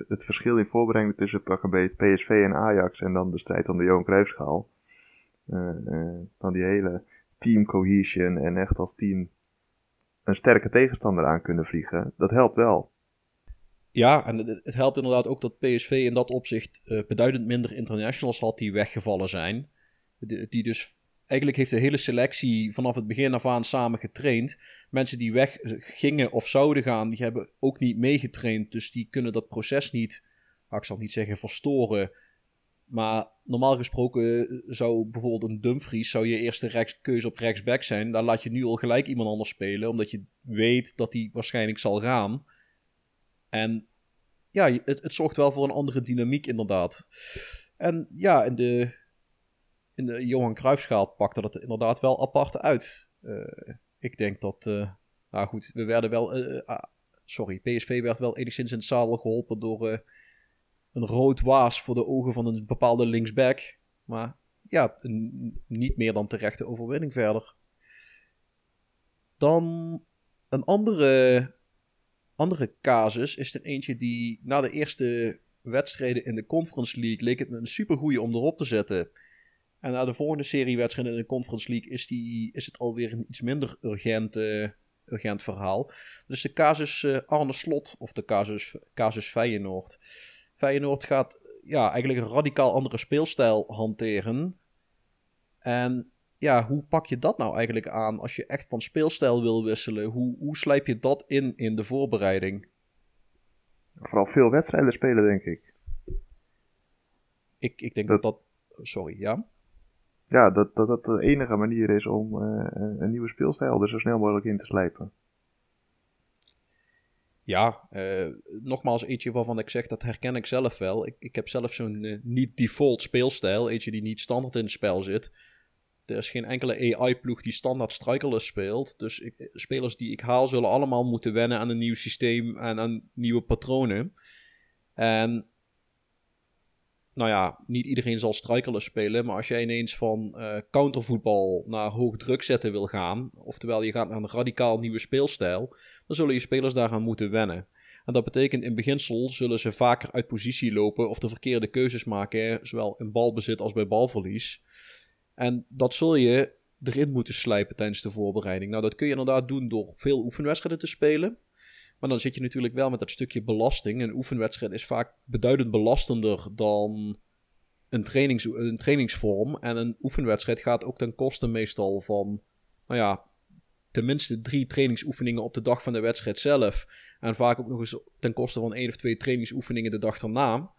het verschil in voorbereiding tussen het PSV en Ajax en dan de strijd om de Johan Cruijffschaal. Uh, uh, dan die hele team cohesion en echt als team een sterke tegenstander aan kunnen vliegen. Dat helpt wel. Ja, en het helpt inderdaad ook dat PSV in dat opzicht uh, beduidend minder internationals had die weggevallen zijn. Die dus eigenlijk heeft de hele selectie vanaf het begin af aan samen getraind. Mensen die weg gingen of zouden gaan, die hebben ook niet meegetraind. Dus die kunnen dat proces niet, ik zal niet zeggen verstoren. Maar normaal gesproken zou bijvoorbeeld een Dumfries, zou je eerste rechts, keuze op rechtsback zijn. Daar laat je nu al gelijk iemand anders spelen, omdat je weet dat hij waarschijnlijk zal gaan. En ja, het, het zorgt wel voor een andere dynamiek inderdaad. En ja, in de, in de Johan Cruijffschaal pakte dat inderdaad wel apart uit. Uh, ik denk dat, uh, nou goed, we werden wel, uh, ah, sorry, PSV werd wel enigszins in het zadel geholpen door een rood waas voor de ogen van een bepaalde linksback. Maar ja, niet meer dan terechte overwinning verder. Dan een andere, andere casus is er eentje die na de eerste wedstrijden in de Conference League leek het me een supergoeie om erop te zetten. En na de volgende serie wedstrijden in de Conference League is, die, is het alweer een iets minder urgent, uh, urgent verhaal. Dus de casus uh, Arne Slot of de casus, casus Feyenoord. Feyenoord gaat ja, eigenlijk een radicaal andere speelstijl hanteren. En ja, hoe pak je dat nou eigenlijk aan als je echt van speelstijl wil wisselen? Hoe, hoe slijp je dat in in de voorbereiding? Vooral veel wedstrijden spelen, denk ik. Ik, ik denk dat dat... Sorry, ja? Ja, dat dat, dat de enige manier is om uh, een nieuwe speelstijl er zo snel mogelijk in te slijpen. Ja, uh, nogmaals, eentje waarvan ik zeg dat herken ik zelf wel. Ik, ik heb zelf zo'n uh, niet-default speelstijl, eentje die niet standaard in het spel zit. Er is geen enkele AI-ploeg die standaard strikerless speelt. Dus spelers die ik haal zullen allemaal moeten wennen aan een nieuw systeem en aan nieuwe patronen. En nou ja, niet iedereen zal strikerless spelen. Maar als jij ineens van uh, countervoetbal naar hoog druk zetten wil gaan. Oftewel, je gaat naar een radicaal nieuwe speelstijl. Dan zullen je spelers daaraan moeten wennen. En dat betekent in beginsel zullen ze vaker uit positie lopen of de verkeerde keuzes maken. Zowel in balbezit als bij balverlies. En dat zul je erin moeten slijpen tijdens de voorbereiding. Nou, dat kun je inderdaad doen door veel oefenwedstrijden te spelen. Maar dan zit je natuurlijk wel met dat stukje belasting. Een oefenwedstrijd is vaak beduidend belastender dan een, trainings, een trainingsvorm. En een oefenwedstrijd gaat ook ten koste meestal van, nou ja, tenminste drie trainingsoefeningen op de dag van de wedstrijd zelf. En vaak ook nog eens ten koste van één of twee trainingsoefeningen de dag erna.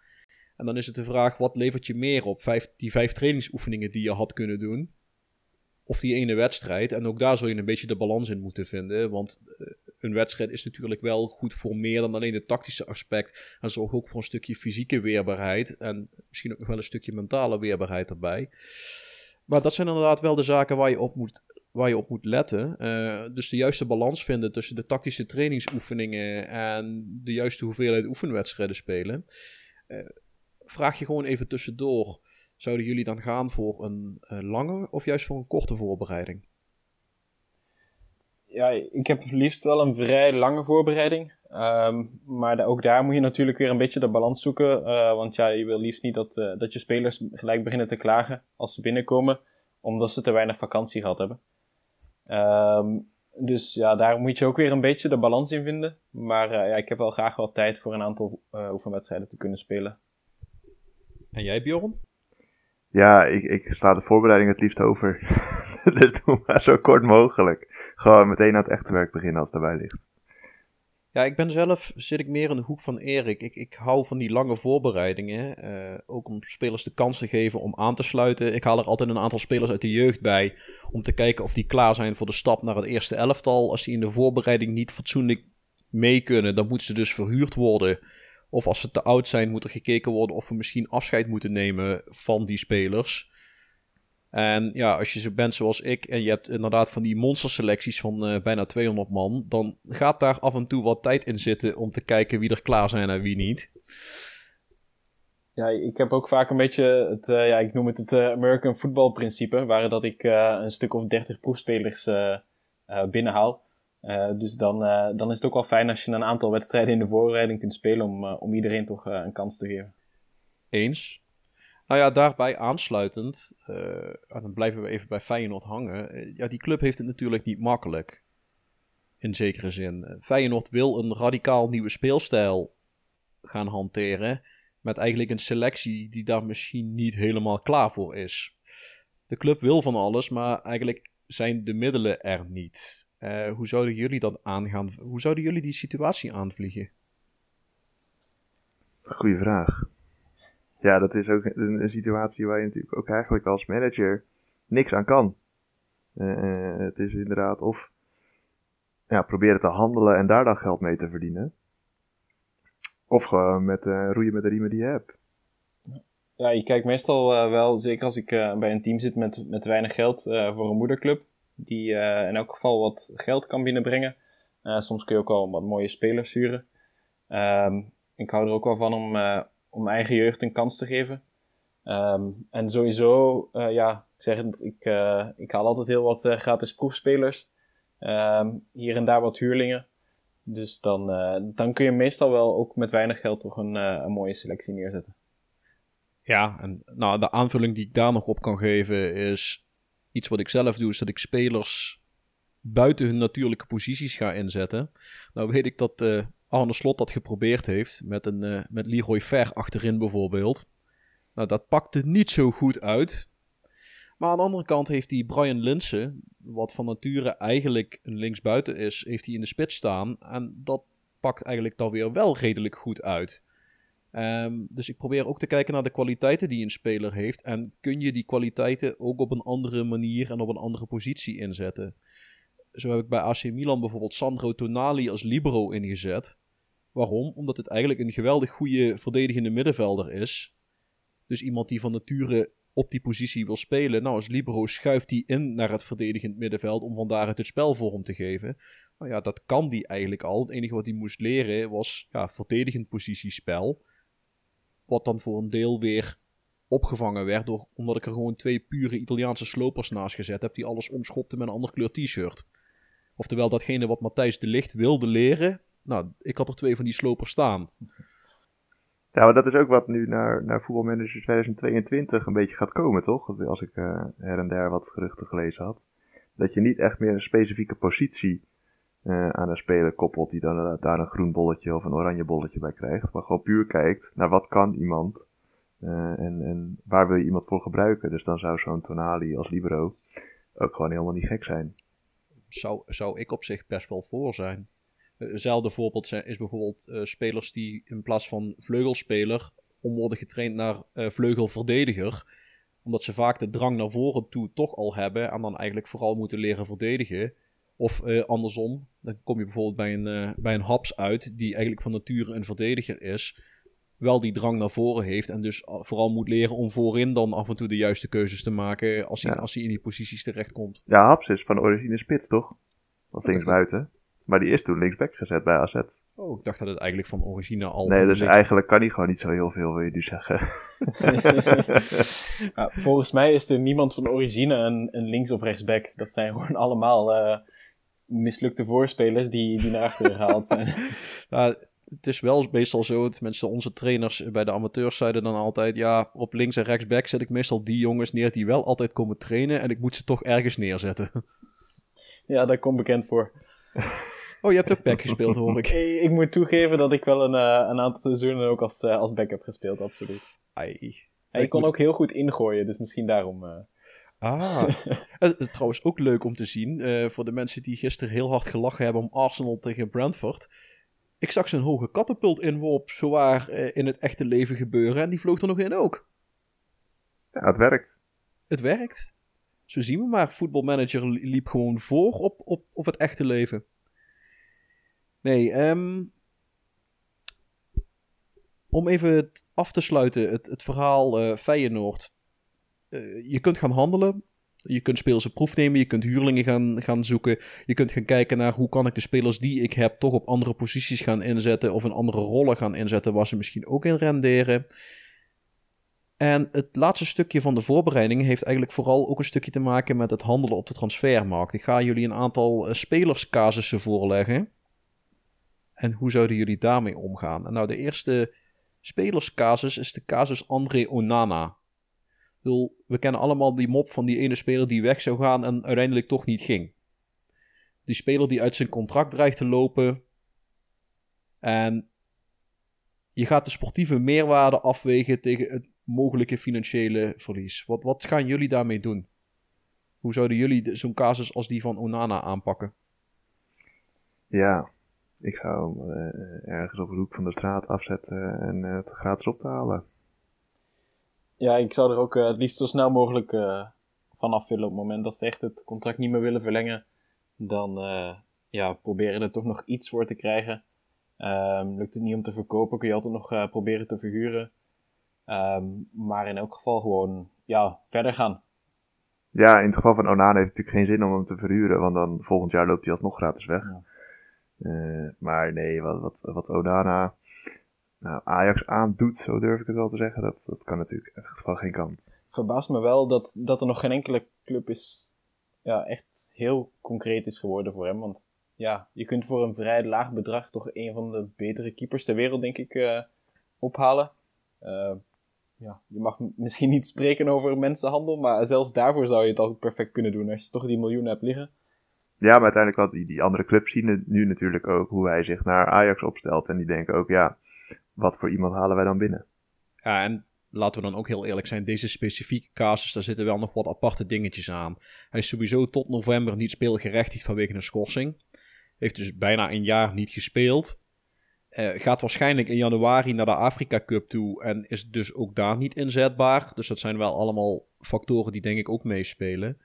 En dan is het de vraag, wat levert je meer op? Vijf, die vijf trainingsoefeningen die je had kunnen doen? Of die ene wedstrijd? En ook daar zul je een beetje de balans in moeten vinden. Want eh, een wedstrijd is natuurlijk wel goed voor meer dan alleen het tactische aspect. En zorgt ook voor een stukje fysieke weerbaarheid. En misschien ook nog wel een stukje mentale weerbaarheid erbij. Maar dat zijn inderdaad wel de zaken waar je op moet, waar je op moet letten. Uh, dus de juiste balans vinden tussen de tactische trainingsoefeningen en de juiste hoeveelheid oefenwedstrijden spelen. Uh, vraag je gewoon even tussendoor. Zouden jullie dan gaan voor een uh, lange of juist voor een korte voorbereiding? ja, ik heb liefst wel een vrij lange voorbereiding. Um, maar ook daar moet je natuurlijk weer een beetje de balans zoeken. Uh, want ja, je wil liefst niet dat, uh, dat je spelers gelijk beginnen te klagen als ze binnenkomen, omdat ze te weinig vakantie gehad hebben. Um, dus ja, daar moet je ook weer een beetje de balans in vinden. Maar uh, ja, ik heb wel graag wat tijd voor een aantal oefenwedstrijden te kunnen spelen. En jij, Bjorn? Ja, ik, ik sla de voorbereiding het liefst over. dus doe maar zo kort mogelijk. Gewoon meteen aan het echte werk beginnen als het daarbij ligt. Ja, ik ben zelf, zit ik meer in de hoek van Erik. Ik, ik hou van die lange voorbereidingen. Uh, ook om spelers de kans te geven om aan te sluiten. Ik haal er altijd een aantal spelers uit de jeugd bij. Om te kijken of die klaar zijn voor de stap naar het eerste elftal. Als die in de voorbereiding niet fatsoenlijk mee kunnen, dan moeten ze dus verhuurd worden. Of als ze te oud zijn, moet er gekeken worden of we misschien afscheid moeten nemen van die spelers. En ja, als je zo bent zoals ik en je hebt inderdaad van die monsterselecties van eh, bijna 200 man, dan gaat daar af en toe wat tijd in zitten om te kijken wie er klaar zijn en wie niet. Ja, ik heb ook vaak een beetje het, uh, ja, ik noem het het uh, American football principe, waar dat ik een stuk of 30 proefspelers binnenhaal. Dus dan, dan is het ook wel fijn als je een aantal wedstrijden in de voorbereiding kunt spelen om, om iedereen toch een kans te geven. Eens. Nou ja, daarbij aansluitend, en dan blijven we even bij Feyenoord hangen. ja, die club heeft het natuurlijk niet makkelijk. In zekere zin. Feyenoord wil een radicaal nieuwe speelstijl gaan hanteren met eigenlijk een selectie die daar misschien niet helemaal klaar voor is. De club wil van alles, maar eigenlijk zijn de middelen er niet. Uh, hoe zouden jullie dat aangaan? Hoe zouden jullie die situatie aanvliegen? Goeie vraag. Ja, dat is ook een, een, situatie waar je natuurlijk ook eigenlijk als manager niks aan kan. Uh, het is inderdaad of ja, proberen te handelen en daar dan geld mee te verdienen. Of gewoon met uh, roeien met de riemen die je hebt. Ja, je kijkt meestal uh, wel, zeker als ik uh, bij een team zit met, met weinig geld, voor een moederclub. Die in elk geval wat geld kan binnenbrengen. soms kun je ook wel wat mooie spelers huren. Um, ik hou er ook wel van om, om eigen jeugd een kans te geven. Um, en sowieso, ja, ik zeg het, ik, ik haal altijd heel wat gratis proefspelers. Um, hier en daar wat huurlingen. Dus dan, uh, dan kun je meestal wel ook met weinig geld toch een, uh, een mooie selectie neerzetten. Ja, en nou, de aanvulling die ik daar nog op kan geven is iets wat ik zelf doe, is dat ik spelers buiten hun natuurlijke posities ga inzetten. Nou weet ik dat uh, Arne Slot dat geprobeerd heeft met, een, met Leroy Ver achterin bijvoorbeeld. Nou, dat pakte niet zo goed uit. Maar aan de andere kant heeft hij Brian Linsen, wat van nature eigenlijk een linksbuiten is, heeft hij in de spits staan. En dat pakt eigenlijk dan weer wel redelijk goed uit. Um, dus ik probeer ook te kijken naar de kwaliteiten die een speler heeft. En kun je die kwaliteiten ook op een andere manier en op een andere positie inzetten. Zo heb ik bij AC Milan bijvoorbeeld Sandro Tonali als libero ingezet. Waarom? Omdat het eigenlijk een geweldig goede verdedigende middenvelder is. Dus iemand die van nature op die positie wil spelen. Nou, als libero schuift hij in naar het verdedigend middenveld om vandaar het spel vorm te geven. Nou ja, dat kan die eigenlijk al. Het enige wat hij moest leren was ja, verdedigend positiespel. Wat dan voor een deel weer opgevangen werd door, omdat ik er gewoon twee pure Italiaanse slopers naast gezet heb die alles omschopten met een ander kleur t-shirt. Oftewel datgene wat Matthijs de Licht wilde leren. Nou, ik had er twee van die slopers staan. Ja, maar dat is ook wat nu naar, naar voetbalmanager 2022 een beetje gaat komen, toch? Als ik uh, her en der wat geruchten gelezen had. Dat je niet echt meer een specifieke positie uh, aan een speler koppelt die dan uh, daar een groen bolletje of een oranje bolletje bij krijgt. Maar gewoon puur kijkt naar wat kan iemand en, en waar wil je iemand voor gebruiken. Dus dan zou zo'n Tonali als libero ook gewoon helemaal niet gek zijn. Zou, zou ik op zich best wel voor zijn. Hetzelfde voorbeeld is bijvoorbeeld uh, spelers die in plaats van vleugelspeler om worden getraind naar uh, vleugelverdediger. Omdat ze vaak de drang naar voren toe toch al hebben en dan eigenlijk vooral moeten leren verdedigen. Of uh, andersom, dan kom je bijvoorbeeld bij een, bij een Haps uit die eigenlijk van nature een verdediger is. Wel die drang naar voren heeft en dus vooral moet leren om voorin dan af en toe de juiste keuzes te maken als hij, als hij in die posities terechtkomt. Ja, Haps is van origine spits toch? Of linksbuiten. Maar die is toen linksback gezet bij AZ. Oh, ik dacht dat het eigenlijk van origine al... Nee, dus eigenlijk kan hij gewoon niet zo heel veel, wil je nu zeggen. ja, volgens mij is er niemand van origine een, een links- of rechtsback. Dat zijn gewoon allemaal uh, mislukte voorspelers die, die naar achteren gehaald zijn. Het is wel meestal zo, tenminste onze trainers bij de amateurs zeiden dan altijd... Ja, op links- en rechtsback zet ik meestal die jongens neer die wel altijd komen trainen... en ik moet ze toch ergens neerzetten. Ja, daar komt bekend voor. Oh, je hebt ook back gespeeld, hoor ik. ik moet toegeven dat ik wel een, uh, een aantal seizoenen ook als, uh, als back heb gespeeld, absoluut. Ai. Ik kon ook heel goed ingooien, dus misschien daarom. Uh... Ah, trouwens ook leuk om te zien, voor de mensen die gisteren heel hard gelachen hebben om Arsenal tegen Brentford. Ik zag zijn hoge katapult inworp zowaar in het echte leven gebeuren en die vloog er nog in ook. Ja, het werkt. Het werkt. Zo zien we maar. Voetbalmanager liep gewoon voor op, op, op het echte leven. Nee, um, om even af te sluiten, het, het verhaal uh, Feyenoord. Eh, je kunt gaan handelen. Je kunt spelers op proef nemen. Je kunt huurlingen gaan, gaan zoeken. Je kunt gaan kijken naar hoe kan ik de spelers die ik heb toch op andere posities gaan inzetten. Of in andere rollen gaan inzetten waar ze misschien ook in renderen. En het laatste stukje van de voorbereiding heeft eigenlijk vooral ook een stukje te maken met het handelen op de transfermarkt. Ik ga jullie een aantal uh, spelerscasussen voorleggen. En hoe zouden jullie daarmee omgaan? En nou, de eerste spelerscasus is de casus André Onana. We kennen allemaal die mop van die ene speler die weg zou gaan en uiteindelijk toch niet ging. Die speler die uit zijn contract dreigt te lopen. En je gaat de sportieve meerwaarde afwegen tegen het mogelijke financiële verlies. Wat, wat gaan jullie daarmee doen? Hoe zouden jullie zo'n casus als die van Onana aanpakken? Ja, ik zou hem uh, ergens op de hoek van de straat afzetten en uh, het gratis op te halen. Ja, ik zou er ook uh, het liefst zo snel mogelijk vanaf willen. Op het moment dat ze echt het contract niet meer willen verlengen, dan ja, proberen er toch nog iets voor te krijgen. Um, lukt het niet om te verkopen, kun je altijd nog proberen te verhuren. Um, maar in elk geval gewoon ja, verder gaan. Ja, in het geval van Onana heeft het natuurlijk geen zin om hem te verhuren, want dan volgend jaar loopt hij alsnog gratis weg. Ja. Uh, maar nee, wat, wat, wat Onana nou, Ajax aandoet, zo durf ik het wel te zeggen, dat, dat kan natuurlijk echt van geen kant. Verbaast me wel dat, dat er nog geen enkele club is, ja, echt heel concreet is geworden voor hem. Want ja, je kunt voor een vrij laag bedrag toch een van de betere keepers ter wereld, denk ik, uh, ophalen. Uh, ja, je mag misschien niet spreken over mensenhandel, maar zelfs daarvoor zou je het al perfect kunnen doen als je toch die miljoenen hebt liggen. Ja, maar uiteindelijk wat die, die andere clubs zien nu natuurlijk ook hoe hij zich naar Ajax opstelt. En die denken ook, ja, wat voor iemand halen wij dan binnen? Ja, en laten we dan ook heel eerlijk zijn, deze specifieke casus, daar zitten wel nog wat aparte dingetjes aan. Hij is sowieso tot november niet speelgerechtigd vanwege een schorsing. Heeft dus bijna een jaar niet gespeeld. Uh, gaat waarschijnlijk in januari naar de Afrika Cup toe en is dus ook daar niet inzetbaar. Dus dat zijn wel allemaal factoren die denk ik ook meespelen.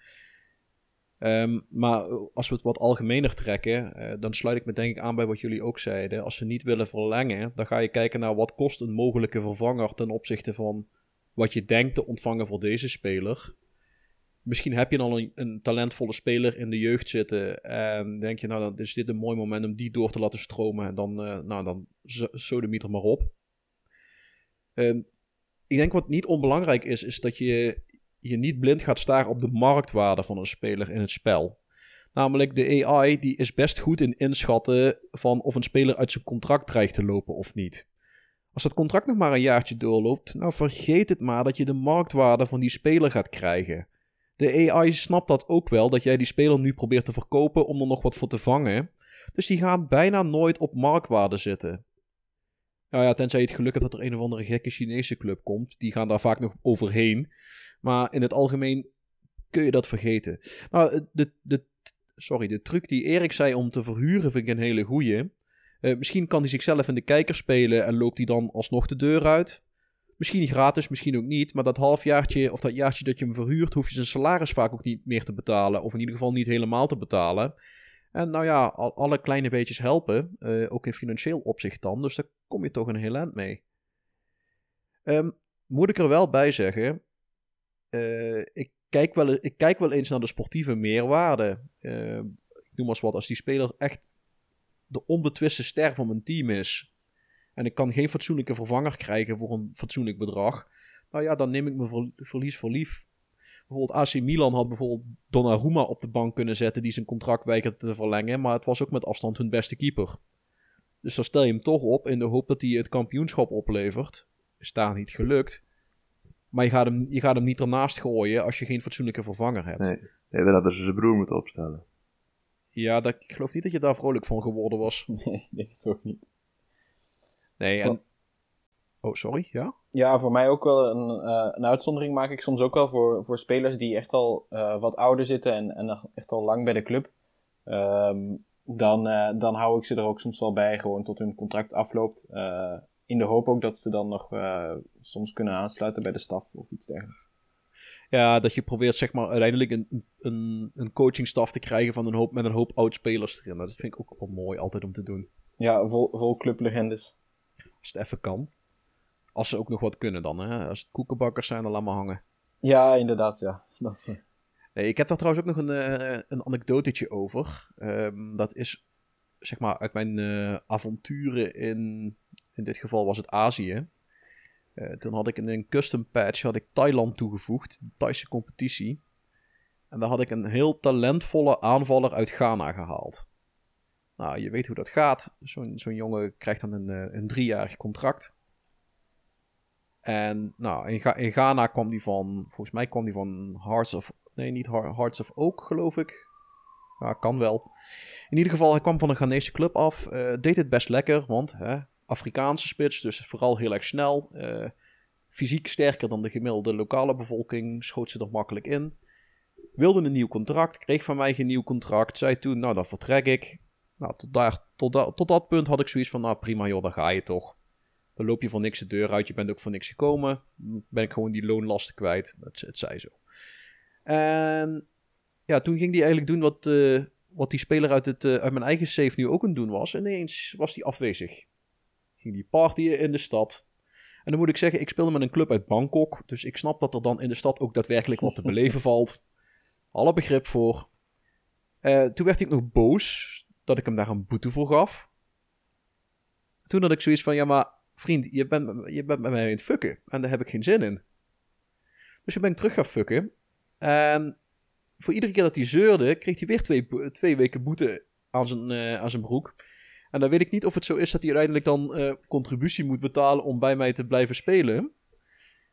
Um, maar als we het wat algemener trekken, uh, dan sluit ik me denk ik aan bij wat jullie ook zeiden. Als ze niet willen verlengen, dan ga je kijken naar wat kost een mogelijke vervanger ten opzichte van wat je denkt te ontvangen voor deze speler. Misschien heb je al een, een, talentvolle speler in de jeugd zitten. En denk je, nou, dan is dit een mooi moment om die door te laten stromen. En dan, uh, nou, dan er maar op. Um, ik denk wat niet onbelangrijk is, is dat je je niet blind gaat staren op de marktwaarde van een speler in het spel. Namelijk, de AI die is best goed in inschatten van of een speler uit zijn contract dreigt te lopen of niet. Als dat contract nog maar een jaartje doorloopt, nou vergeet het maar dat je de marktwaarde van die speler gaat krijgen. De AI snapt dat ook wel, dat jij die speler nu probeert te verkopen om er nog wat voor te vangen. Dus die gaan bijna nooit op marktwaarde zitten. Nou ja, tenzij je het geluk hebt dat er een of andere gekke Chinese club komt. Die gaan daar vaak nog overheen. Maar in het algemeen kun je dat vergeten. Nou, de, de, sorry, de truc die Erik zei om te verhuren vind ik een hele goeie. Uh, misschien kan hij zichzelf in de kijker spelen en loopt hij dan alsnog de deur uit. Misschien gratis, misschien ook niet. Maar dat halfjaartje of dat jaartje dat je hem verhuurt, hoef je zijn salaris vaak ook niet meer te betalen. Of in ieder geval niet helemaal te betalen. En nou ja, al, alle kleine beetjes helpen. Uh, ook in financieel opzicht dan. Dus daar kom je toch een heel eind mee. Um, moet ik er wel bij zeggen. Uh, ik, kijk wel, ik kijk wel eens naar de sportieve meerwaarde. Uh, ik noem maar eens wat. Als die speler echt de onbetwiste ster van mijn team is en ik kan geen fatsoenlijke vervanger krijgen voor een fatsoenlijk bedrag, nou ja, dan neem ik mijn verlies voor lief. Bijvoorbeeld AC Milan had bijvoorbeeld Donnarumma op de bank kunnen zetten die zijn contract weigerde te verlengen, maar het was ook met afstand hun beste keeper. Dus dan stel je hem toch op in de hoop dat hij het kampioenschap oplevert. Is daar niet gelukt. Maar je gaat hem, je gaat hem niet ernaast gooien als je geen fatsoenlijke vervanger hebt. Nee, nee dan hadden ze zijn broer moeten opstellen. Ja, dat, ik geloof niet dat je daar vrolijk van geworden was. Nee, nee toch niet. Nee, en... Oh, sorry, ja? Ja, voor mij ook wel een, uh, een uitzondering maak ik soms ook wel voor, voor spelers die echt al uh, wat ouder zitten en, en echt al lang bij de club. Um, dan, uh, dan hou ik ze er ook soms wel bij, gewoon tot hun contract afloopt. In de hoop ook dat ze dan nog soms kunnen aansluiten bij de staf of iets dergelijks. Ja, dat je probeert zeg maar uiteindelijk een, een, een coachingstaf te krijgen van een hoop, met een hoop oud-spelers erin. Dat vind ik ook wel mooi altijd om te doen. Ja, vol, vol clublegendes. Als het even kan. Als ze ook nog wat kunnen dan, hè. Als het koekenbakkers zijn, dan laat maar hangen. Ja, inderdaad, ja. Dat is, eh, Nee, ik heb daar trouwens ook nog een, eh, een anekdotetje over. Ehm, dat is zeg maar uit mijn eh, avonturen in, in dit geval was het Azië. Eh, toen had ik in een custom patch had ik Thailand toegevoegd, de Thaise competitie. En daar had ik een heel talentvolle aanvaller uit Ghana gehaald. Nou, je weet hoe dat gaat. Zo'n zo'n jongen krijgt dan een, eh, een driejarig contract. En nou, in, Ghana kwam die van, volgens mij kwam die van Hearts of, nee niet Hearts of Oak geloof ik. Ja, kan wel. In ieder geval, hij kwam van een Ghanese club af. eh, deed het best lekker, want hè, Afrikaanse spits, dus vooral heel erg snel. eh, fysiek sterker dan de gemiddelde lokale bevolking, schoot ze er makkelijk in. Wilde een nieuw contract, kreeg van mij geen nieuw contract. Zei toen, nou dan vertrek ik. Nou, tot, daar, tot, tot dat punt had ik zoiets van, nou prima joh, dan ga je toch. Dan loop je voor niks de deur uit, je bent ook voor niks gekomen. Ben ik gewoon die loonlasten kwijt. Het, het zij zo. En ja, toen ging hij eigenlijk doen wat, eh, wat die speler uit, het, eh, uit mijn eigen save nu ook aan doen was. En ineens was hij afwezig. Ging die partyen in de stad. En dan moet ik zeggen, ik speelde met een club uit Bangkok. Dus ik snap dat er dan in de stad ook daadwerkelijk wat te beleven valt. Alle begrip voor. Eh, toen werd ik nog boos dat ik hem daar een boete voor gaf. Toen had ik zoiets van, ja maar vriend, je bent, je bent met mij aan het fucken. En daar heb ik geen zin in. Dus toen ben ik terug gaan fucken. En voor iedere keer dat hij zeurde, kreeg hij weer twee, twee weken boete aan zijn, eh, aan zijn broek. En dan weet ik niet of het zo is dat hij uiteindelijk dan eh, contributie moet betalen om bij mij te blijven spelen.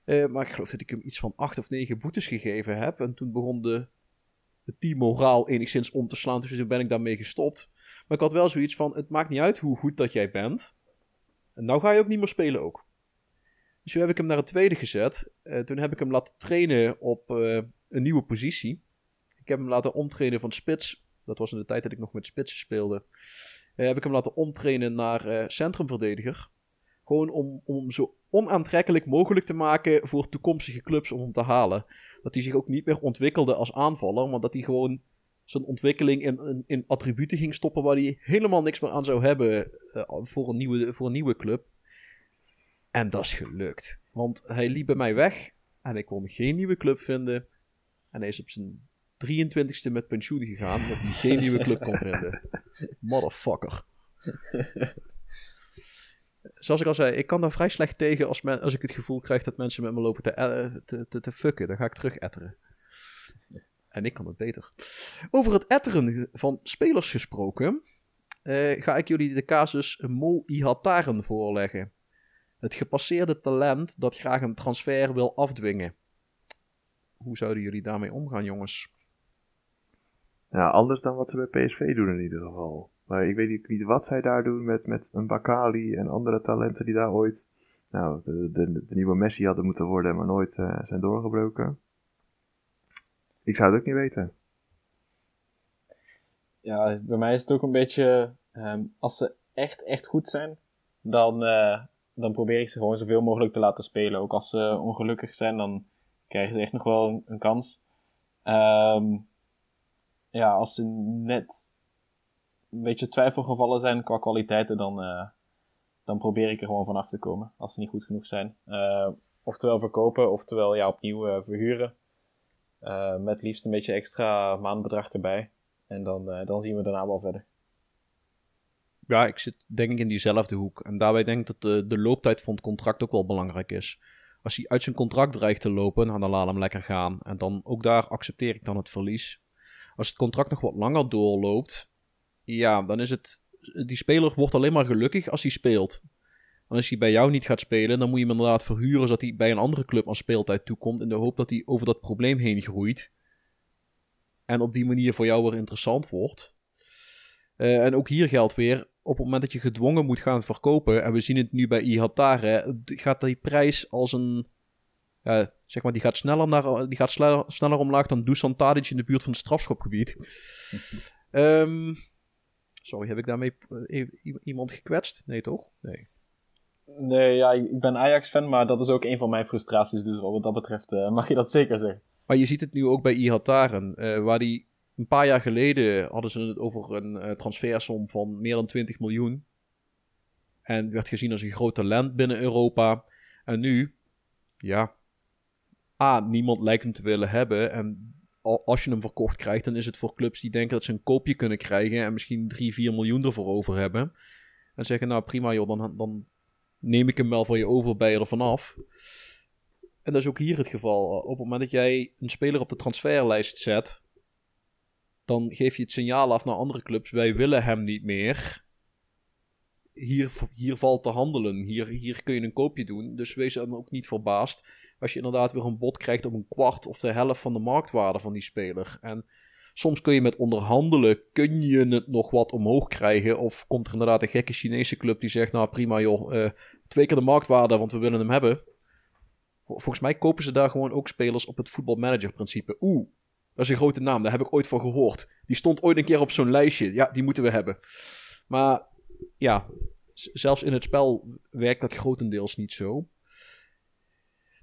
Eh, maar ik geloof dat ik hem iets van acht of negen boetes gegeven heb. En toen begon de, de enigszins om te slaan. Dus toen ben ik daarmee gestopt. Maar ik had wel zoiets van, het maakt niet uit hoe goed dat jij bent. En nou ga je ook niet meer spelen ook. Dus toen heb ik hem naar het tweede gezet. Eh, toen heb ik hem laten trainen op een nieuwe positie. Ik heb hem laten omtrainen van spits. Dat was in de tijd dat ik nog met spitsen speelde. Eh, heb ik hem laten omtrainen naar eh, centrumverdediger. Gewoon om, om hem zo onaantrekkelijk mogelijk te maken voor toekomstige clubs om hem te halen. Dat hij zich ook niet meer ontwikkelde als aanvaller, maar dat hij gewoon zijn ontwikkeling in, in, in attributen ging stoppen waar hij helemaal niks meer aan zou hebben eh, voor, een nieuwe, voor een nieuwe club. En dat is gelukt. Want hij liep bij mij weg en ik kon geen nieuwe club vinden. En hij is op zijn 23ste met pensioen gegaan, omdat hij geen nieuwe club kon vinden. Motherfucker. Zoals ik al zei, ik kan daar vrij slecht tegen als, men, als ik het gevoel krijg dat mensen met me lopen te, eh, te, te, te fucken. Dan ga ik terug etteren. En ik kan het beter. Over het etteren van spelers gesproken, eh, ga ik jullie de casus Mo Ihataren voorleggen. Het gepasseerde talent dat graag een transfer wil afdwingen. Hoe zouden jullie daarmee omgaan, jongens? Ja, anders dan wat ze bij PSV doen in ieder geval. Maar ik weet niet- wat zij daar doen met, met een Bakali en andere talenten die daar ooit nou, de, de, nieuwe Messi hadden moeten worden, maar nooit eh, zijn doorgebroken. Ik zou het ook niet weten. ja, bij mij is het ook een beetje, ehm, als ze echt, echt goed zijn, dan, eh, dan probeer ik ze gewoon zoveel mogelijk te laten spelen. Ook als ze ongelukkig zijn, dan krijgen ze echt nog wel een, een kans. Ehm, ja, als ze net een beetje twijfelgevallen zijn qua kwaliteiten, dan, eh, dan probeer ik er gewoon vanaf te komen. Als ze niet goed genoeg zijn. Eh, oftewel verkopen, oftewel ja, opnieuw eh, verhuren. Met liefst een beetje extra maandbedrag erbij. En dan, dan zien we daarna wel verder. Ja, ik zit denk ik in diezelfde hoek. En daarbij denk ik dat de, de looptijd van het contract ook wel belangrijk is. Als hij uit zijn contract dreigt te lopen, nou, dan laat hem lekker gaan. En dan ook daar accepteer ik dan het verlies. Als het contract nog wat langer doorloopt, ja, dan is het. Die speler wordt alleen maar gelukkig als hij speelt. En als hij bij jou niet gaat spelen, dan moet je hem inderdaad verhuren zodat hij bij een andere club aan speeltijd toekomt. In de hoop dat hij over dat probleem heen groeit. En op die manier voor jou weer interessant wordt. Eh, en ook hier geldt weer, op het moment dat je gedwongen moet gaan verkopen, en we zien het nu bij Ihatare, gaat die prijs als een, ja, zeg maar, die gaat sneller, naar, die gaat sneller, sneller omlaag dan Dusan Tadic in de buurt van het strafschopgebied. Ehm, sorry, heb ik daarmee eh, i- iemand gekwetst? Nee, toch? Nee. Nee, ja, ik ben Ajax-fan, maar dat is ook een van mijn frustraties. Dus wat dat betreft eh, mag je dat zeker zeggen. Maar je ziet het nu ook bij Ihataren, eh waar die een paar jaar geleden hadden ze het over een eh, transfersom van meer dan 20 miljoen. En werd gezien als een groot talent binnen Europa. En nu, ja, Niemand lijkt hem te willen hebben. En al- als je hem verkocht krijgt, dan is het voor clubs die denken dat ze een koopje kunnen krijgen en misschien 3, 4 miljoen ervoor over hebben. En zeggen, nou prima joh, dan, dan neem ik hem wel voor je over, bij je er vanaf. En dat is ook hier het geval. Op het moment dat jij een speler op de transferlijst zet, dan geef je het signaal af naar andere clubs, wij willen hem niet meer. Hier, hier valt te handelen, hier, hier kun je een koopje doen. Dus wees dan ook niet verbaasd als je inderdaad weer een bod krijgt op een kwart of de helft van de marktwaarde van die speler. En soms kun je met onderhandelen, kun je het nog wat omhoog krijgen. Of komt er inderdaad een gekke Chinese club die zegt, nou prima joh, eh, twee keer de marktwaarde, want we willen hem hebben. Vol- Volgens mij kopen ze daar gewoon ook spelers op het voetbalmanager principe. Oeh, dat is een grote naam, daar heb ik ooit van gehoord. Die stond ooit een keer op zo'n lijstje. Ja, die moeten we hebben. Maar ja, zelfs in het spel werkt dat grotendeels niet zo.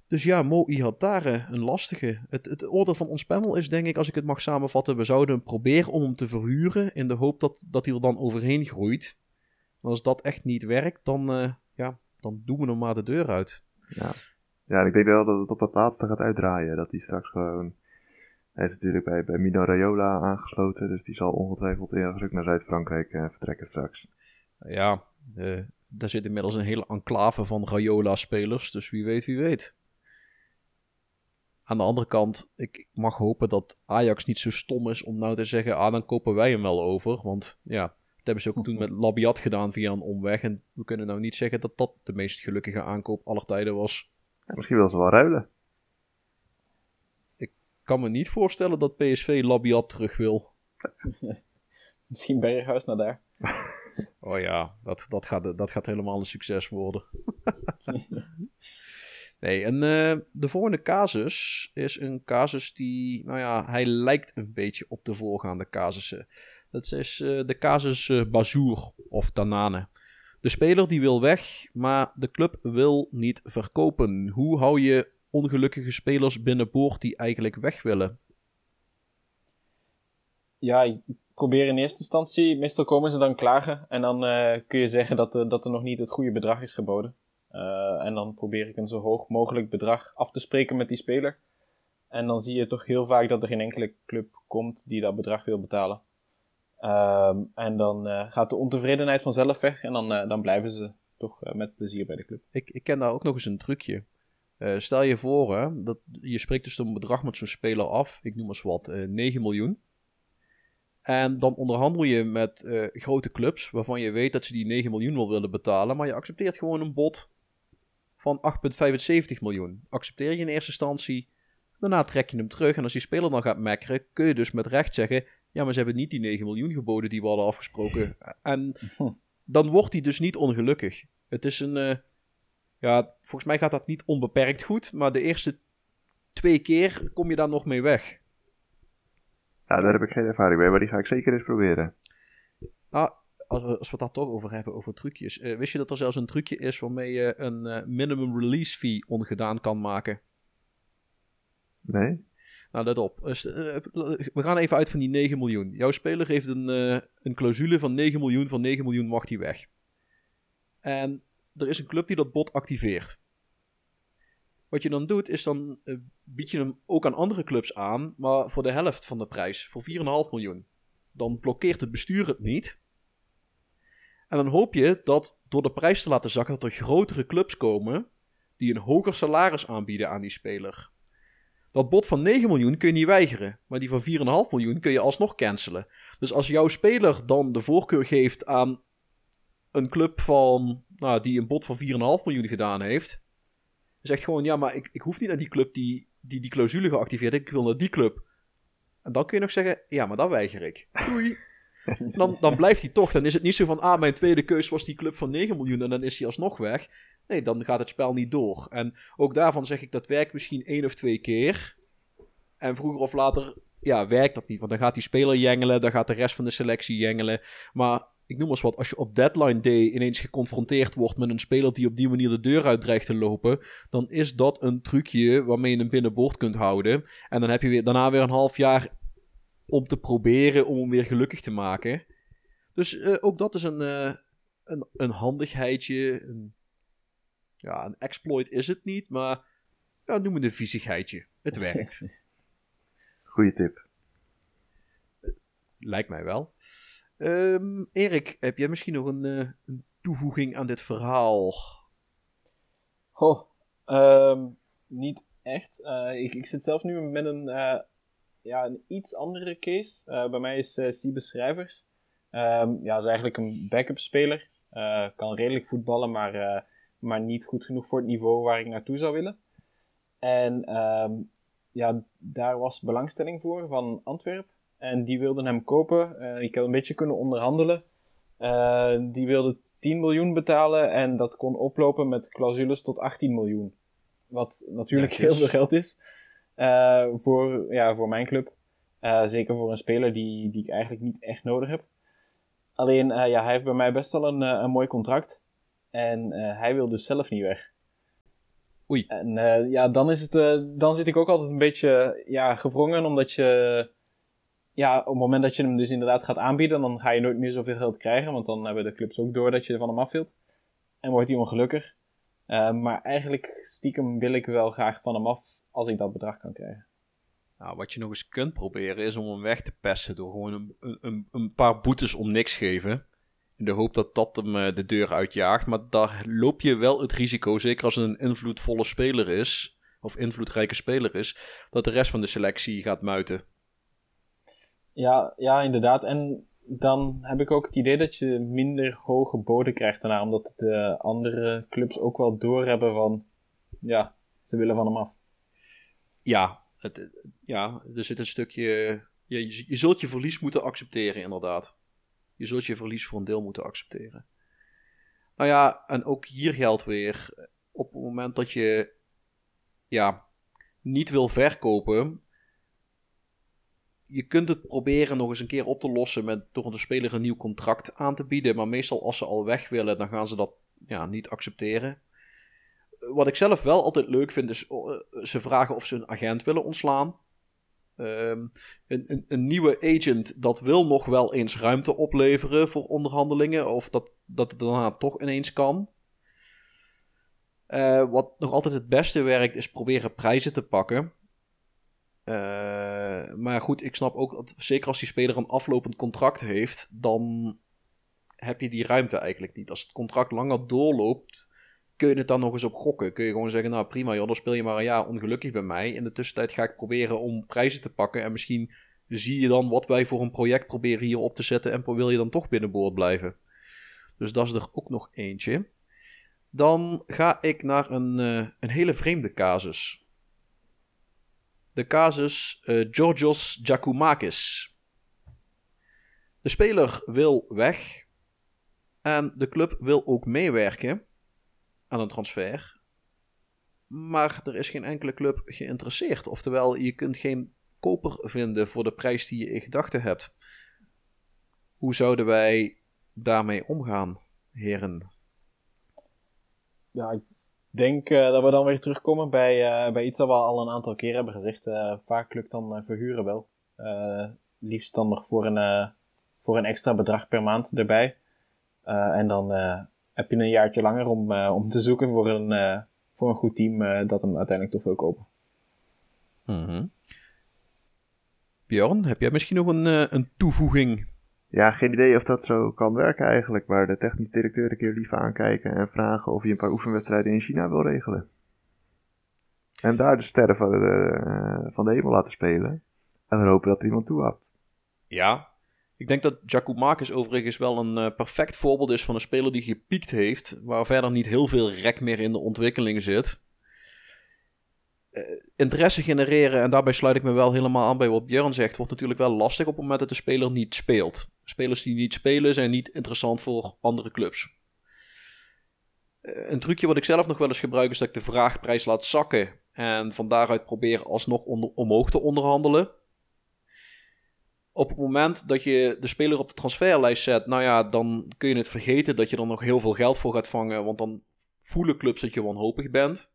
Dus ja, Mo Ihatare, een lastige. Het, het oordeel van ons panel is denk ik, als ik het mag samenvatten, we zouden proberen om hem te verhuren in de hoop dat, dat hij er dan overheen groeit. En als dat echt niet werkt, dan, eh, ja, dan doen we hem maar de deur uit. Ja. ja, ik denk wel dat het op het laatste gaat uitdraaien. Dat hij straks gewoon... Hij is natuurlijk bij, bij Mino Raiola aangesloten, dus die zal ongetwijfeld ergens ook naar Zuid-Frankrijk eh, vertrekken straks. Ja, eh, daar zit inmiddels een hele enclave van Rayola-spelers, dus wie weet, wie weet. Aan de andere kant, ik, ik mag hopen dat Ajax niet zo stom is om nou te zeggen, ah, dan kopen wij hem wel over. Want ja, dat hebben ze ook toen met Labiat gedaan via een omweg. En we kunnen nou niet zeggen dat dat de meest gelukkige aankoop aller tijden was. Ja, misschien wil ze wel ruilen. Ik kan me niet voorstellen dat PSV Labiat terug wil. Misschien Berghuis naar daar. Oh ja, dat, dat, gaat, dat gaat helemaal een succes worden. nee, en eh, de volgende casus is een casus die, nou ja, hij lijkt een beetje op de voorgaande casussen. Dat is eh, de casus eh, Bazour of Tanane. De speler die wil weg, maar de club wil niet verkopen. Hoe hou je ongelukkige spelers binnenboord die eigenlijk weg willen? Ja, ik probeer in eerste instantie, meestal komen ze dan klagen. En dan eh, kun je zeggen dat, er- dat er nog niet het goede bedrag is geboden. Eh, en dan probeer ik een zo hoog mogelijk bedrag af te spreken met die speler. En dan zie je toch heel vaak dat er geen enkele club komt die dat bedrag wil betalen. Ehm, en dan eh, gaat de ontevredenheid vanzelf weg en dan, eh, dan blijven ze toch eh, met plezier bij de club. Ik, ik ken daar ook nog eens een trucje. Eh, stel je voor, dat, je spreekt dus een bedrag met zo'n speler af. Ik noem eens wat, eh 9 miljoen. En dan onderhandel je met eh, grote clubs waarvan je weet dat ze die 9 miljoen wel willen betalen. Maar je accepteert gewoon een bod van 8,75 miljoen. Accepteer je in eerste instantie. Daarna trek je hem terug. En als die speler dan gaat mekkeren, kun je dus met recht zeggen: Ja, maar ze hebben niet die 9 miljoen geboden die we hadden afgesproken. En dan wordt hij dus niet ongelukkig. Het is een. eh, ja, volgens mij gaat dat niet onbeperkt goed. Maar de eerste twee keer kom je daar nog mee weg. Ja, daar heb ik geen ervaring mee, maar die ga ik zeker eens proberen. Nou, als we, als we het daar toch over hebben, over trucjes. eh, wist je dat er zelfs een trucje is waarmee je een eh, minimum release fee ongedaan kan maken? Nee? Nou, let op. Dus, eh, we gaan even uit van die 9 miljoen. Jouw speler heeft een, een clausule van 9 miljoen. Van 9 miljoen mag hij weg. En er is een club die dat bod activeert. Wat je dan doet, is dan eh, bied je hem ook aan andere clubs aan, maar voor de helft van de prijs, voor 4,5 miljoen. Dan blokkeert het bestuur het niet. En dan hoop je dat door de prijs te laten zakken, dat er grotere clubs komen die een hoger salaris aanbieden aan die speler. Dat bod van 9 miljoen kun je niet weigeren, maar die van 4,5 miljoen kun je alsnog cancelen. Dus als jouw speler dan de voorkeur geeft aan een club van, nou, die een bod van 4,5 miljoen gedaan heeft, zegt gewoon, ja, maar ik, ik hoef niet naar die club die, die die clausule geactiveerd heeft, ik wil naar die club. En dan kun je nog zeggen, ja, maar dat weiger ik. Doei. Dan, dan blijft hij toch. Dan is het niet zo van, ah, mijn tweede keus was die club van 9 miljoen en dan is hij alsnog weg. Nee, dan gaat het spel niet door. En ook daarvan zeg ik, dat werkt misschien één of twee keer. En vroeger of later, ja, werkt dat niet. Want dan gaat die speler jengelen, dan gaat de rest van de selectie jengelen. Maar ik noem eens wat, als je op deadline day ineens geconfronteerd wordt met een speler die op die manier de deur uit dreigt te lopen, dan is dat een trucje waarmee je hem binnenboord kunt houden. En dan heb je weer, daarna weer een half jaar om te proberen om hem weer gelukkig te maken. Dus eh, ook dat is een, eh, een, een handigheidje. Een, ja, een exploit is het niet, maar ja, noem het een viezigheidje. Het werkt. Goeie tip. Lijkt mij wel. Ehm, Erik, heb jij misschien nog een, eh, toevoeging aan dit verhaal? Ehm, niet echt. Eh, ik, ik zit zelf nu met een, eh, ja, een iets andere case. Bij mij is uh, Schrijvers. Ehm, ja, is eigenlijk een backup speler. Kan redelijk voetballen, maar, maar niet goed genoeg voor het niveau waar ik naartoe zou willen. En ja, daar was belangstelling voor van Antwerp. En die wilden hem kopen. Eh, ik heb een beetje kunnen onderhandelen. Eh, die wilden 10 miljoen betalen en dat kon oplopen met clausules tot 18 miljoen. Wat natuurlijk heel veel geld is eh, voor, ja, voor mijn club. Zeker voor een speler die, die ik eigenlijk niet echt nodig heb. Alleen, ja, hij heeft bij mij best wel een, een mooi contract. En hij wil dus zelf niet weg. Oei. En ja, dan, is het, dan zit ik ook altijd een beetje ja, gewrongen, omdat je... Ja, op het moment dat je hem dus inderdaad gaat aanbieden, dan ga je nooit meer zoveel geld krijgen. Want dan hebben de clubs ook door dat je van hem af wilt. En wordt hij ongelukkig. Eh, maar eigenlijk stiekem wil ik wel graag van hem af als ik dat bedrag kan krijgen. Nou, wat je nog eens kunt proberen is om hem weg te pesten door gewoon een, een, een paar boetes om niks geven. In de hoop dat dat hem eh, de deur uitjaagt. Maar daar loop je wel het risico, zeker als het een invloedvolle speler is, of invloedrijke speler is, dat de rest van de selectie gaat muiten. Ja, ja, inderdaad. En dan heb ik ook het idee dat je minder hoge boden krijgt daarna, omdat de andere clubs ook wel doorhebben van, ja, ze willen van hem af. Ja, het, ja er zit een stukje. Je, je, je zult je verlies moeten accepteren, inderdaad. Je zult je verlies voor een deel moeten accepteren. Nou ja, en ook hier geldt weer. Op het moment dat je. Ja, niet wil verkopen. Je kunt het proberen nog eens een keer op te lossen met door de speler een nieuw contract aan te bieden. Maar meestal als ze al weg willen, dan gaan ze dat ja, niet accepteren. Wat ik zelf wel altijd leuk vind, is eh, ze vragen of ze een agent willen ontslaan. Ehm, een, een, een nieuwe agent, dat wil nog wel eens ruimte opleveren voor onderhandelingen. Of dat, dat het daarna toch ineens kan. Eh, wat nog altijd het beste werkt, is proberen prijzen te pakken. Eh, maar goed, ik snap ook dat zeker als die speler een aflopend contract heeft, dan heb je die ruimte eigenlijk niet. Als het contract langer doorloopt, kun je het dan nog eens op gokken. Kun je gewoon zeggen, nou prima joh, dan speel je maar een jaar ongelukkig bij mij. In de tussentijd ga ik proberen om prijzen te pakken. En misschien zie je dan wat wij voor een project proberen hier op te zetten. En wil je dan toch binnenboord blijven. Dus dat is er ook nog eentje. Dan ga ik naar een, eh, een hele vreemde casus. De casus eh, Georgios Giacomakis. De speler wil weg. En de club wil ook meewerken aan een transfer. Maar er is geen enkele club geïnteresseerd. Oftewel, je kunt geen koper vinden voor de prijs die je in gedachten hebt. Hoe zouden wij daarmee omgaan, heren? Ja, ik denk eh, dat we dan weer terugkomen bij, eh, bij iets dat we al een aantal keer hebben gezegd. Eh, vaak lukt dan verhuren wel. Liefst dan nog voor een, voor een extra bedrag per maand erbij. En dan heb je een jaartje langer om, om te zoeken voor een, voor een goed team dat hem uiteindelijk toch wil kopen. Mhm. Bjorn, heb jij misschien nog een, een toevoeging? Ja, geen idee of dat zo kan werken eigenlijk, maar de technisch directeur een keer lief aankijken en vragen of je een paar oefenwedstrijden in China wil regelen. En daar de sterren van de, eh, van de hemel laten spelen. En dan hopen dat iemand toehapt. Ja. Ik denk dat Giacomakis overigens wel een eh, perfect voorbeeld is van een speler die gepiekt heeft, waar verder niet heel veel rek meer in de ontwikkeling zit. Eh, interesse genereren, en daarbij sluit ik me wel helemaal aan bij wat Björn zegt, wordt natuurlijk wel lastig op het moment dat de speler niet speelt. Spelers die niet spelen zijn niet interessant voor andere clubs. Eh, een trucje wat ik zelf nog wel eens gebruik is dat ik de vraagprijs laat zakken en van daaruit probeer alsnog omhoog te onderhandelen op het moment dat je de speler op de transferlijst zet, nou ja, dan kun je het vergeten dat je er nog heel veel geld voor gaat vangen, want dan voelen clubs dat je wanhopig bent.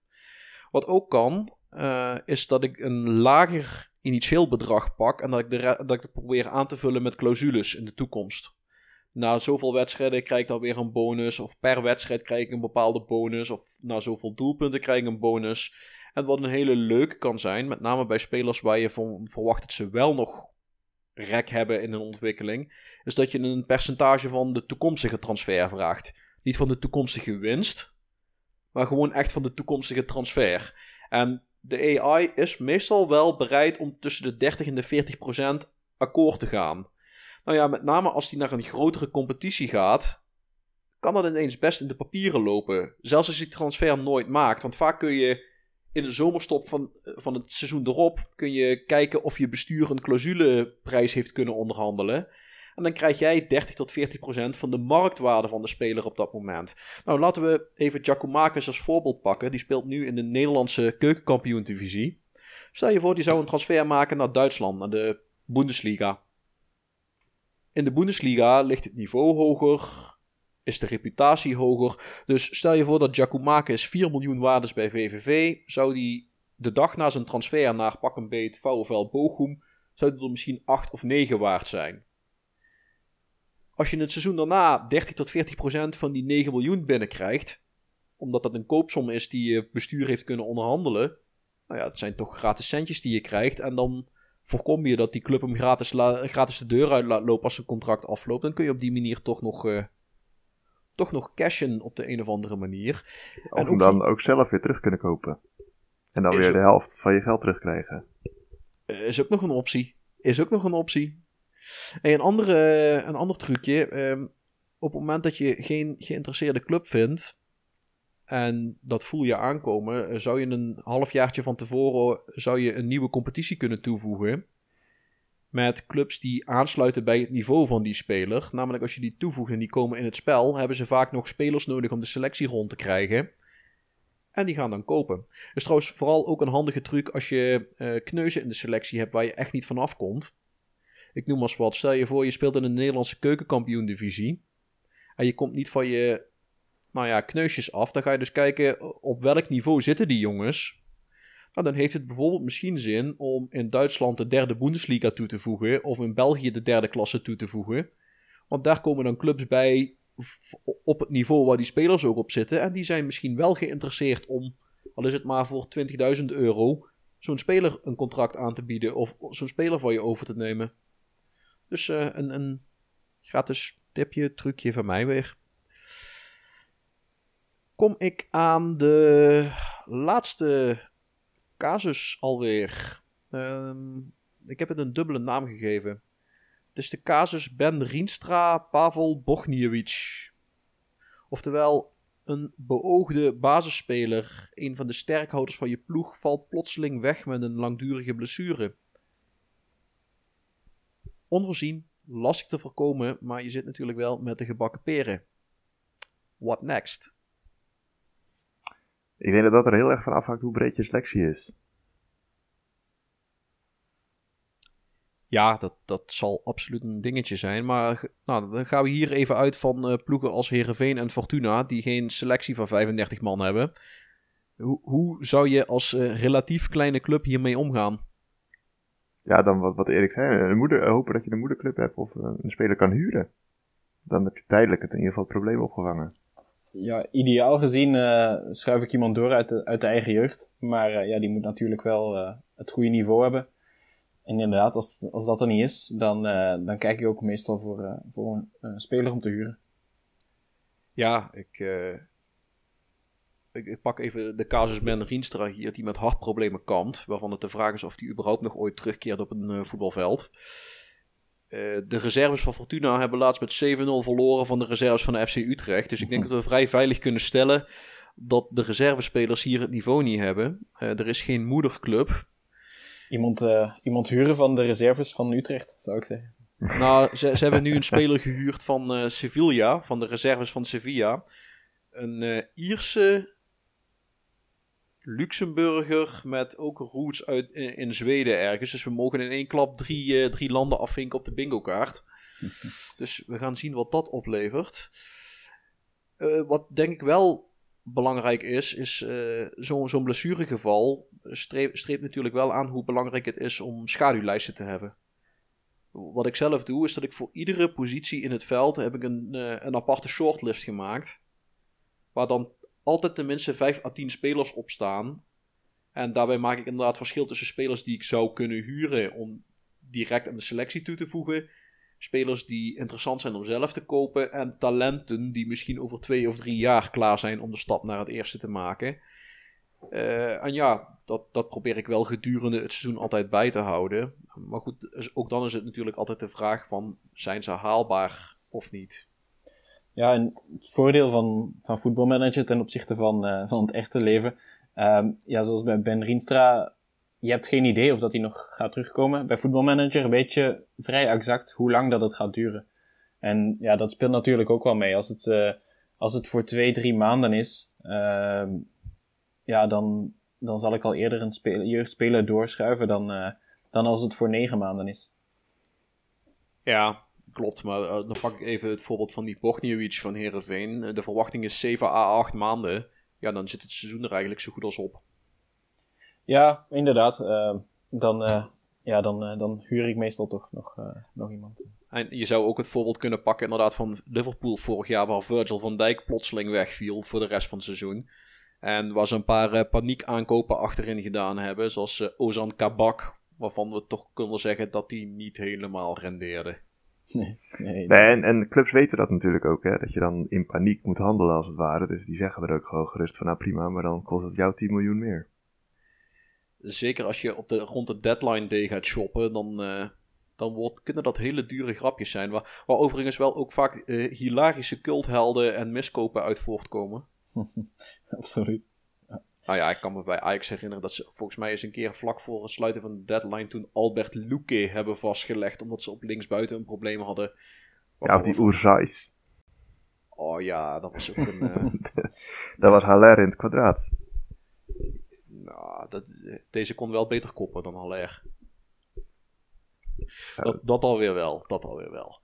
Wat ook kan, eh, is dat ik een lager initieel bedrag pak en dat ik, de dat ik het probeer aan te vullen met clausules in de toekomst. Na zoveel wedstrijden krijg ik dan weer een bonus, of per wedstrijd krijg ik een bepaalde bonus, of na zoveel doelpunten krijg ik een bonus. En wat een hele leuke kan zijn, met name bij spelers waar je van verwacht dat ze wel nog rek hebben in een ontwikkeling, is dat je een percentage van de toekomstige transfer vraagt. Niet van de toekomstige winst, maar gewoon echt van de toekomstige transfer. En de AI is meestal wel bereid om tussen de 30 en de 40 procent akkoord te gaan. Nou ja, met name als die naar een grotere competitie gaat, kan dat ineens best in de papieren lopen. Zelfs als die transfer nooit maakt. Want vaak kun je in de zomerstop van, van het seizoen erop kun je kijken of je bestuur een clausuleprijs heeft kunnen onderhandelen. En dan krijg jij 30 tot 40 procent van de marktwaarde van de speler op dat moment. Nou, laten we even Giacomakis als voorbeeld pakken. Die speelt nu in de Nederlandse keukenkampioen-divisie. Stel je voor, die zou een transfer maken naar Duitsland, naar de Bundesliga. In de Bundesliga ligt het niveau hoger, is de reputatie hoger. Dus stel je voor dat Giacomakis 4 miljoen waard is bij VVV, zou die de dag na zijn transfer naar pak een beet VfL Bochum, zou het er misschien 8 of 9 waard zijn. Als je in het seizoen daarna 30 tot 40 procent van die 9 miljoen binnenkrijgt, omdat dat een koopsom is die je bestuur heeft kunnen onderhandelen, nou ja, het zijn toch gratis centjes die je krijgt en dan voorkom je dat die club hem gratis, gratis de deur uit laat lopen als zijn contract afloopt. Dan kun je op die manier toch nog, uh, toch nog cashen op de een of andere manier. Of en hem dan ook zelf weer terug kunnen kopen. En dan weer de helft van je geld terugkrijgen. Is ook nog een optie. Is ook nog een optie. En een, andere, een ander trucje. Um, op het moment dat je geen geïnteresseerde club vindt, en dat voel je aankomen. Eh, zou je een halfjaartje van tevoren zou je een nieuwe competitie kunnen toevoegen. Met clubs die aansluiten bij het niveau van die speler. Namelijk als je die toevoegt en die komen in het spel, hebben ze vaak nog spelers nodig om de selectie rond te krijgen. En die gaan dan kopen. Dus trouwens vooral ook een handige truc als je uh, kneuzen in de selectie hebt waar je echt niet van afkomt. Ik noem als wat. Stel je voor je speelt in een Nederlandse keukenkampioen divisie. En je komt niet van je nou ja, kneusjes af. Dan ga je dus kijken op welk niveau zitten die jongens. Nou, dan heeft het bijvoorbeeld misschien zin om in Duitsland de derde Bundesliga toe te voegen. Of in België de derde klasse toe te voegen. Want daar komen dan clubs bij op het niveau waar die spelers ook op zitten. En die zijn misschien wel geïnteresseerd om, al is het maar voor 20.000 euro, zo'n speler een contract aan te bieden. Of zo'n speler voor je over te nemen. Dus uh, een, een gratis tipje, trucje van mij weer kom ik aan de laatste casus alweer. Um, ik heb het een dubbele naam gegeven. Het is de casus Ben Rienstra Pavel Bogniewicz. Oftewel, een beoogde basisspeler, een van de sterkhouders van je ploeg, valt plotseling weg met een langdurige blessure. Onvoorzien, lastig te voorkomen, maar je zit natuurlijk wel met de gebakken peren. What next? Ik denk dat dat er heel erg van afhangt hoe breed je selectie is. Ja, dat, dat zal absoluut een dingetje zijn. Maar nou, dan gaan we hier even uit van uh, ploegen als Herenveen en Fortuna, die geen selectie van 35 man hebben. Hoe, hoe zou je als uh, relatief kleine club hiermee omgaan? Ja, dan wat, wat Erik zei, een moeder, hopen dat je een moederclub hebt of een speler kan huren. Dan heb je tijdelijk het in ieder geval het probleem opgevangen ja, ideaal gezien uh, schuif ik iemand door uit de, uit de eigen jeugd. Maar uh, ja, die moet natuurlijk wel uh, het goede niveau hebben. En inderdaad, als, als dat er niet is, dan, dan kijk ik ook meestal voor, voor een speler om te huren. Ja, ik, ik, ik, pak even de casus Ben Rienstra hier, die met hartproblemen kampt. Waarvan het de vraag is of hij überhaupt nog ooit terugkeert op een voetbalveld. Eh, de reserves van Fortuna hebben laatst met 7-0 verloren van de reserves van de FC Utrecht. Dus ik denk dat we vrij veilig kunnen stellen dat de reservespelers hier het niveau niet hebben. Uh, er is geen moederclub. Iemand, uh, iemand huren van de reserves van Utrecht, zou ik zeggen. Nou, ze, ze hebben nu een speler gehuurd van Sevilla, van de reserves van Sevilla. Een Ierse Luxemburger met ook roots uit, in, Zweden ergens. Dus we mogen in één klap drie, uh, drie landen afvinken op de bingo kaart. dus we gaan zien wat dat oplevert. Uh, wat denk ik wel belangrijk is, is uh, zo'n zo blessuregeval streep, streept natuurlijk wel aan hoe belangrijk het is om schaduwlijsten te hebben. Wat ik zelf doe, is dat ik voor iedere positie in het veld heb ik een, een aparte shortlist gemaakt. Waar dan altijd tenminste 5 à 10 spelers op staan. En daarbij maak ik inderdaad verschil tussen spelers die ik zou kunnen huren om direct aan de selectie toe te voegen. Spelers die interessant zijn om zelf te kopen. En talenten die misschien over twee of drie jaar klaar zijn om de stap naar het eerste te maken. Eh, en ja, dat, dat probeer ik wel gedurende het seizoen altijd bij te houden. Maar goed, ook dan is het natuurlijk altijd de vraag van, zijn ze haalbaar of niet? Ja, en het voordeel van, van voetbalmanager ten opzichte van, uh, van het echte leven. Uh, ja, zoals bij Ben Rienstra, je hebt geen idee of dat hij nog gaat terugkomen. Bij voetbalmanager weet je vrij exact hoe lang dat het gaat duren. En ja, dat speelt natuurlijk ook wel mee. Als het, uh, als het voor twee, drie maanden is, ehm, ja, dan, dan zal ik al eerder een jeugdspeler doorschuiven dan, uh, dan als het voor negen maanden is. Ja, klopt. Maar uh, dan pak ik even het voorbeeld van die Bogniewicz van Herenveen. De verwachting is 7 à 8 maanden. Ja, dan zit het seizoen er eigenlijk zo goed als op. Ja, inderdaad. Uh, dan, ja, dan, dan huur ik meestal toch nog, nog iemand. En je zou ook het voorbeeld kunnen pakken inderdaad van Liverpool vorig jaar, waar Virgil van Dijk plotseling wegviel voor de rest van het seizoen. En waar ze een paar paniek aankopen achterin gedaan hebben. Zoals Ozan Kabak. Waarvan we toch kunnen zeggen dat die niet helemaal rendeerde. Nee, nee, nee en, en clubs weten dat natuurlijk ook. Hè, dat je dan in paniek moet handelen als het ware. Dus die zeggen er ook gewoon gerust van nou prima. Maar dan kost het jou 10 miljoen meer. Zeker als je op de, rond de deadline day gaat shoppen. Dan, uh, dan wordt, kunnen dat hele dure grapjes zijn. Waar, waar overigens wel ook vaak hilarische culthelden en miskopen uit voortkomen. Absoluut. Nou ja, ik kan me bij Ajax herinneren dat ze volgens mij eens een keer vlak voor het sluiten van de deadline toen Albert Luque hebben vastgelegd. Omdat ze op linksbuiten een probleem hadden. Ja, of die Oerzais. Oh ja, dat was ook een... uh... dat was Haller in het kwadraat. Nou, dat, deze kon wel beter koppen dan Haller. Dat, dat alweer wel, dat alweer wel.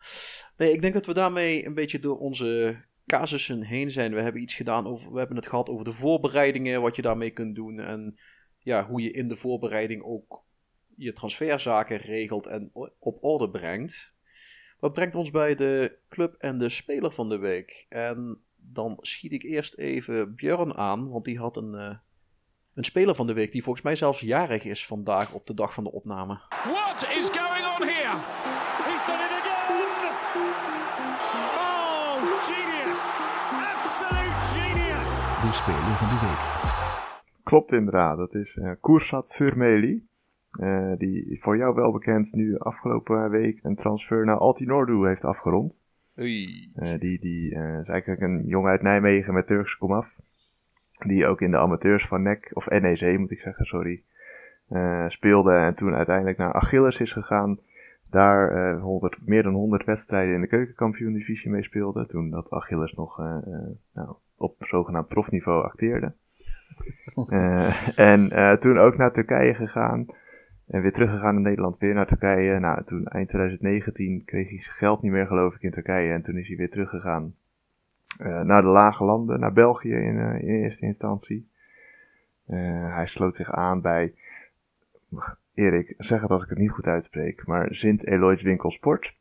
Nee, ik denk dat we daarmee een beetje door onze casussen heen zijn. We hebben iets gedaan over, we hebben het gehad over de voorbereidingen, wat je daarmee kunt doen. En ja, hoe je in de voorbereiding ook je transferzaken regelt en op orde brengt. Dat brengt ons bij de club en de speler van de week. En dan schiet ik eerst even Björn aan, want die had een, uh, een speler van de week die volgens mij zelfs jarig is vandaag op de dag van de opname. What is going on here? De speler van de week. Klopt inderdaad, dat is uh, Koersat Surmeli. Uh, die voor jou wel bekend nu afgelopen week een transfer naar Altinordu heeft afgerond. Oei. Uh, die die uh, is eigenlijk een jongen uit Nijmegen met Turks komaf. Die ook in de amateurs van NEC, of NEC moet ik zeggen, sorry. Uh, speelde en toen uiteindelijk naar Achilles is gegaan. Daar 100, meer dan 100 wedstrijden in de keukenkampioen divisie mee speelde. Toen dat Achilles nog nou, op zogenaamd profniveau acteerde. en toen ook naar Turkije gegaan. En weer teruggegaan in Nederland, weer naar Turkije. Nou, toen eind 2019 kreeg hij zijn geld niet meer, geloof ik, in Turkije. En toen is hij weer teruggegaan uh, naar de lage landen, naar België in, uh, in eerste instantie. Uh, hij sloot zich aan bij, Erik, zeg het als ik het niet goed uitspreek, maar Sint Eloys Winkel Sport.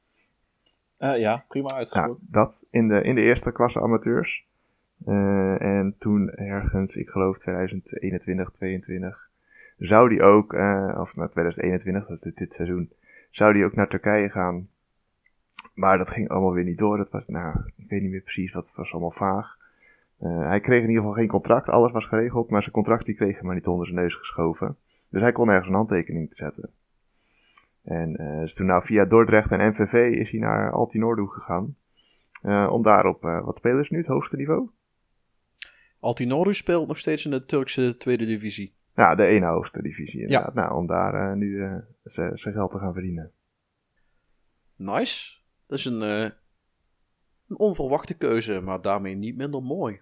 ja, prima uitgesproken. Nou, dat in de, in de eerste klasse amateurs. En toen ergens, ik geloof 2021, 22 zou die ook, uh, of naar 2021, dat is dit seizoen, zou die ook naar Turkije gaan. Maar dat ging allemaal weer niet door. Dat was, nou, ik weet niet meer precies, wat was allemaal vaag. Uh, hij kreeg in ieder geval geen contract, alles was geregeld, maar zijn contract die kreeg hij maar niet onder zijn neus geschoven. Dus hij kon ergens een handtekening zetten. En uh, dus toen nou via Dordrecht en MVV is hij naar Altinordu gegaan. om daar op, wat spelen ze nu, het hoogste niveau? Altinordu speelt nog steeds in de Turkse tweede divisie. Ja, de ene hoogste divisie inderdaad. Ja. Nou, om daar uh, nu uh, zijn geld te gaan verdienen. Nice. Dat is een, uh, een onverwachte keuze, maar daarmee niet minder mooi.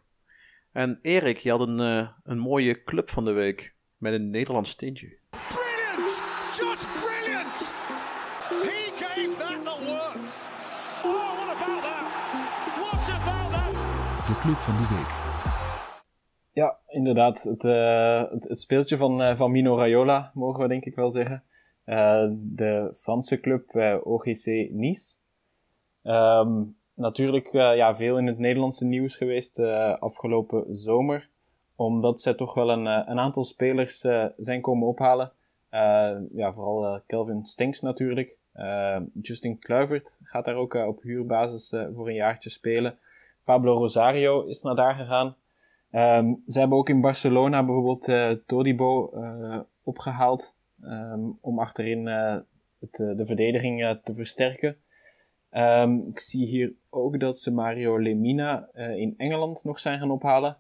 En Erik, je had een, een mooie club van de week met een Nederlands tintje. Brilliant! Just brilliant! He gave that the works. Oh, what about that? What about that? De club van de week. Ja, inderdaad. Het, uh, het, het, speeltje van, uh, van Mino Raiola, mogen we denk ik wel zeggen. Uh, de Franse club OGC Nice. Um, natuurlijk ja, veel in het Nederlandse nieuws geweest afgelopen zomer. omdat zij toch wel een, een aantal spelers zijn komen ophalen. ja, vooral Kelvin Stinks natuurlijk. Justin Kluivert gaat daar ook op huurbasis voor een jaartje spelen. Pablo Rosario is naar daar gegaan. Um, ze hebben ook in Barcelona bijvoorbeeld uh, Todibo uh, opgehaald um, om achterin uh, het, de verdediging te versterken. Um, ik zie hier ook dat ze Mario Lemina in Engeland nog zijn gaan ophalen.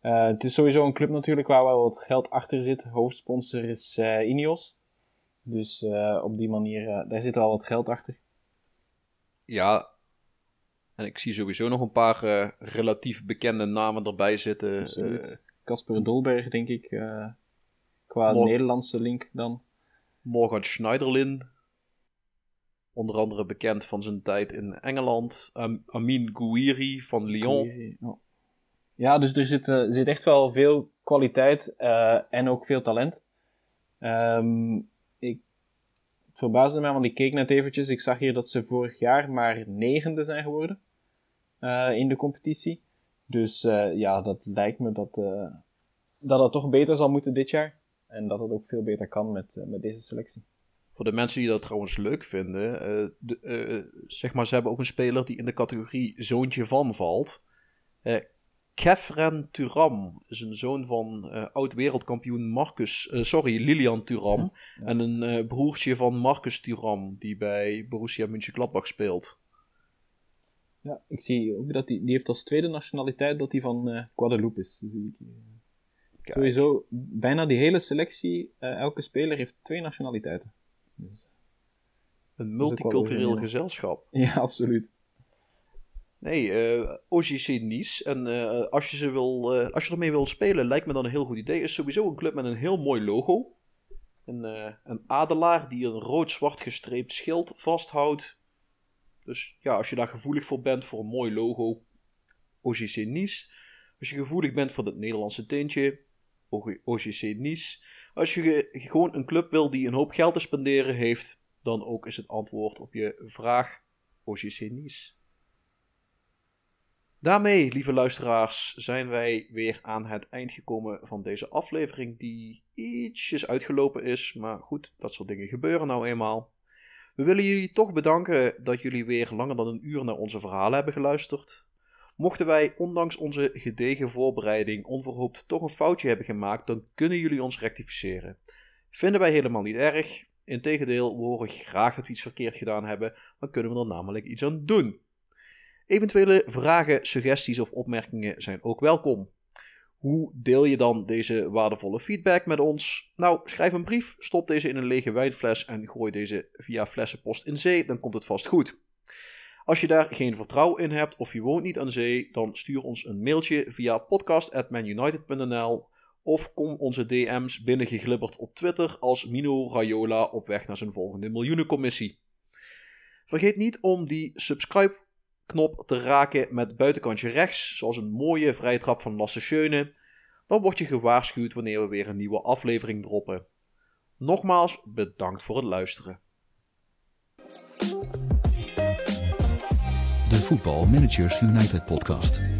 het is sowieso een club natuurlijk waar wel wat geld achter zit. Hoofdsponsor is Ineos. Dus op die manier, daar zit al wat geld achter. Ja, en ik zie sowieso nog een paar uh, relatief bekende namen erbij zitten. Casper uh, Dolberg, denk ik. Uh, qua Nederlandse link dan. Morgan Schneiderlin. Onder andere bekend van zijn tijd in Engeland. Am Amin Gouiri van Lyon. Ja, dus er zit, zit echt wel veel kwaliteit en ook veel talent. Um, ik verbaasde mij, want ik keek net eventjes. Ik zag hier dat ze vorig jaar maar negende zijn geworden. Eh, in de competitie. Dus eh, ja, dat lijkt me dat, uh, dat het toch beter zal moeten dit jaar. En dat het ook veel beter kan met, met deze selectie. Voor de mensen die dat trouwens leuk vinden, de, zeg maar, ze hebben ook een speler die in de categorie zoontje van valt. Kefren Turam is een zoon van oud-wereldkampioen Marcus, sorry, Lilian Turam. En een broertje van Marcus Turam, die bij Borussia Mönchengladbach speelt. Ja, ik zie ook dat die, die heeft als tweede nationaliteit dat hij van uh, Guadeloupe is. Zie ik Sowieso, bijna die hele selectie, uh, elke speler heeft twee nationaliteiten. Dus, een multicultureel gezelschap. Ja, absoluut. Nee, uh, OGC Nice. En uh, als, je ze wil, uh, als je ermee wil spelen, lijkt me dan een heel goed idee. Is sowieso een club met een heel mooi logo. Een, een adelaar die een rood-zwart gestreept schild vasthoudt. Dus ja, als je daar gevoelig voor bent voor een mooi logo, OGC Nice. Als je gevoelig bent voor het Nederlandse tintje, OGC Nice. Als je gewoon een club wil die een hoop geld te spenderen heeft, dan ook is het antwoord op je vraag OGC Nice. Daarmee, lieve luisteraars, zijn wij weer aan het eind gekomen van deze aflevering, die ietsjes uitgelopen is. Maar goed, dat soort dingen gebeuren nou eenmaal. We willen jullie toch bedanken dat jullie weer langer dan een uur naar onze verhalen hebben geluisterd. Mochten wij ondanks onze gedegen voorbereiding onverhoopt toch een foutje hebben gemaakt, dan kunnen jullie ons rectificeren. Vinden wij helemaal niet erg. Integendeel, we horen graag dat we iets verkeerd gedaan hebben, dan kunnen we er namelijk iets aan doen. Eventuele vragen, suggesties of opmerkingen zijn ook welkom. Hoe deel je dan deze waardevolle feedback met ons? Nou, schrijf een brief, stop deze in een lege wijnfles en gooi deze via flessenpost in zee, dan komt het vast goed. Als je daar geen vertrouwen in hebt of je woont niet aan zee, dan stuur ons een mailtje via podcast.manunited.nl of kom onze DM's binnengeglibberd op Twitter als Mino Raiola op weg naar zijn volgende miljoenencommissie. Vergeet niet om die subscribe knop te raken met buitenkantje rechts, zoals een mooie vrije trap van Lasse Schöne, dan word je gewaarschuwd wanneer we weer een nieuwe aflevering droppen. Nogmaals, bedankt voor het luisteren. De Voetbal Managers United podcast.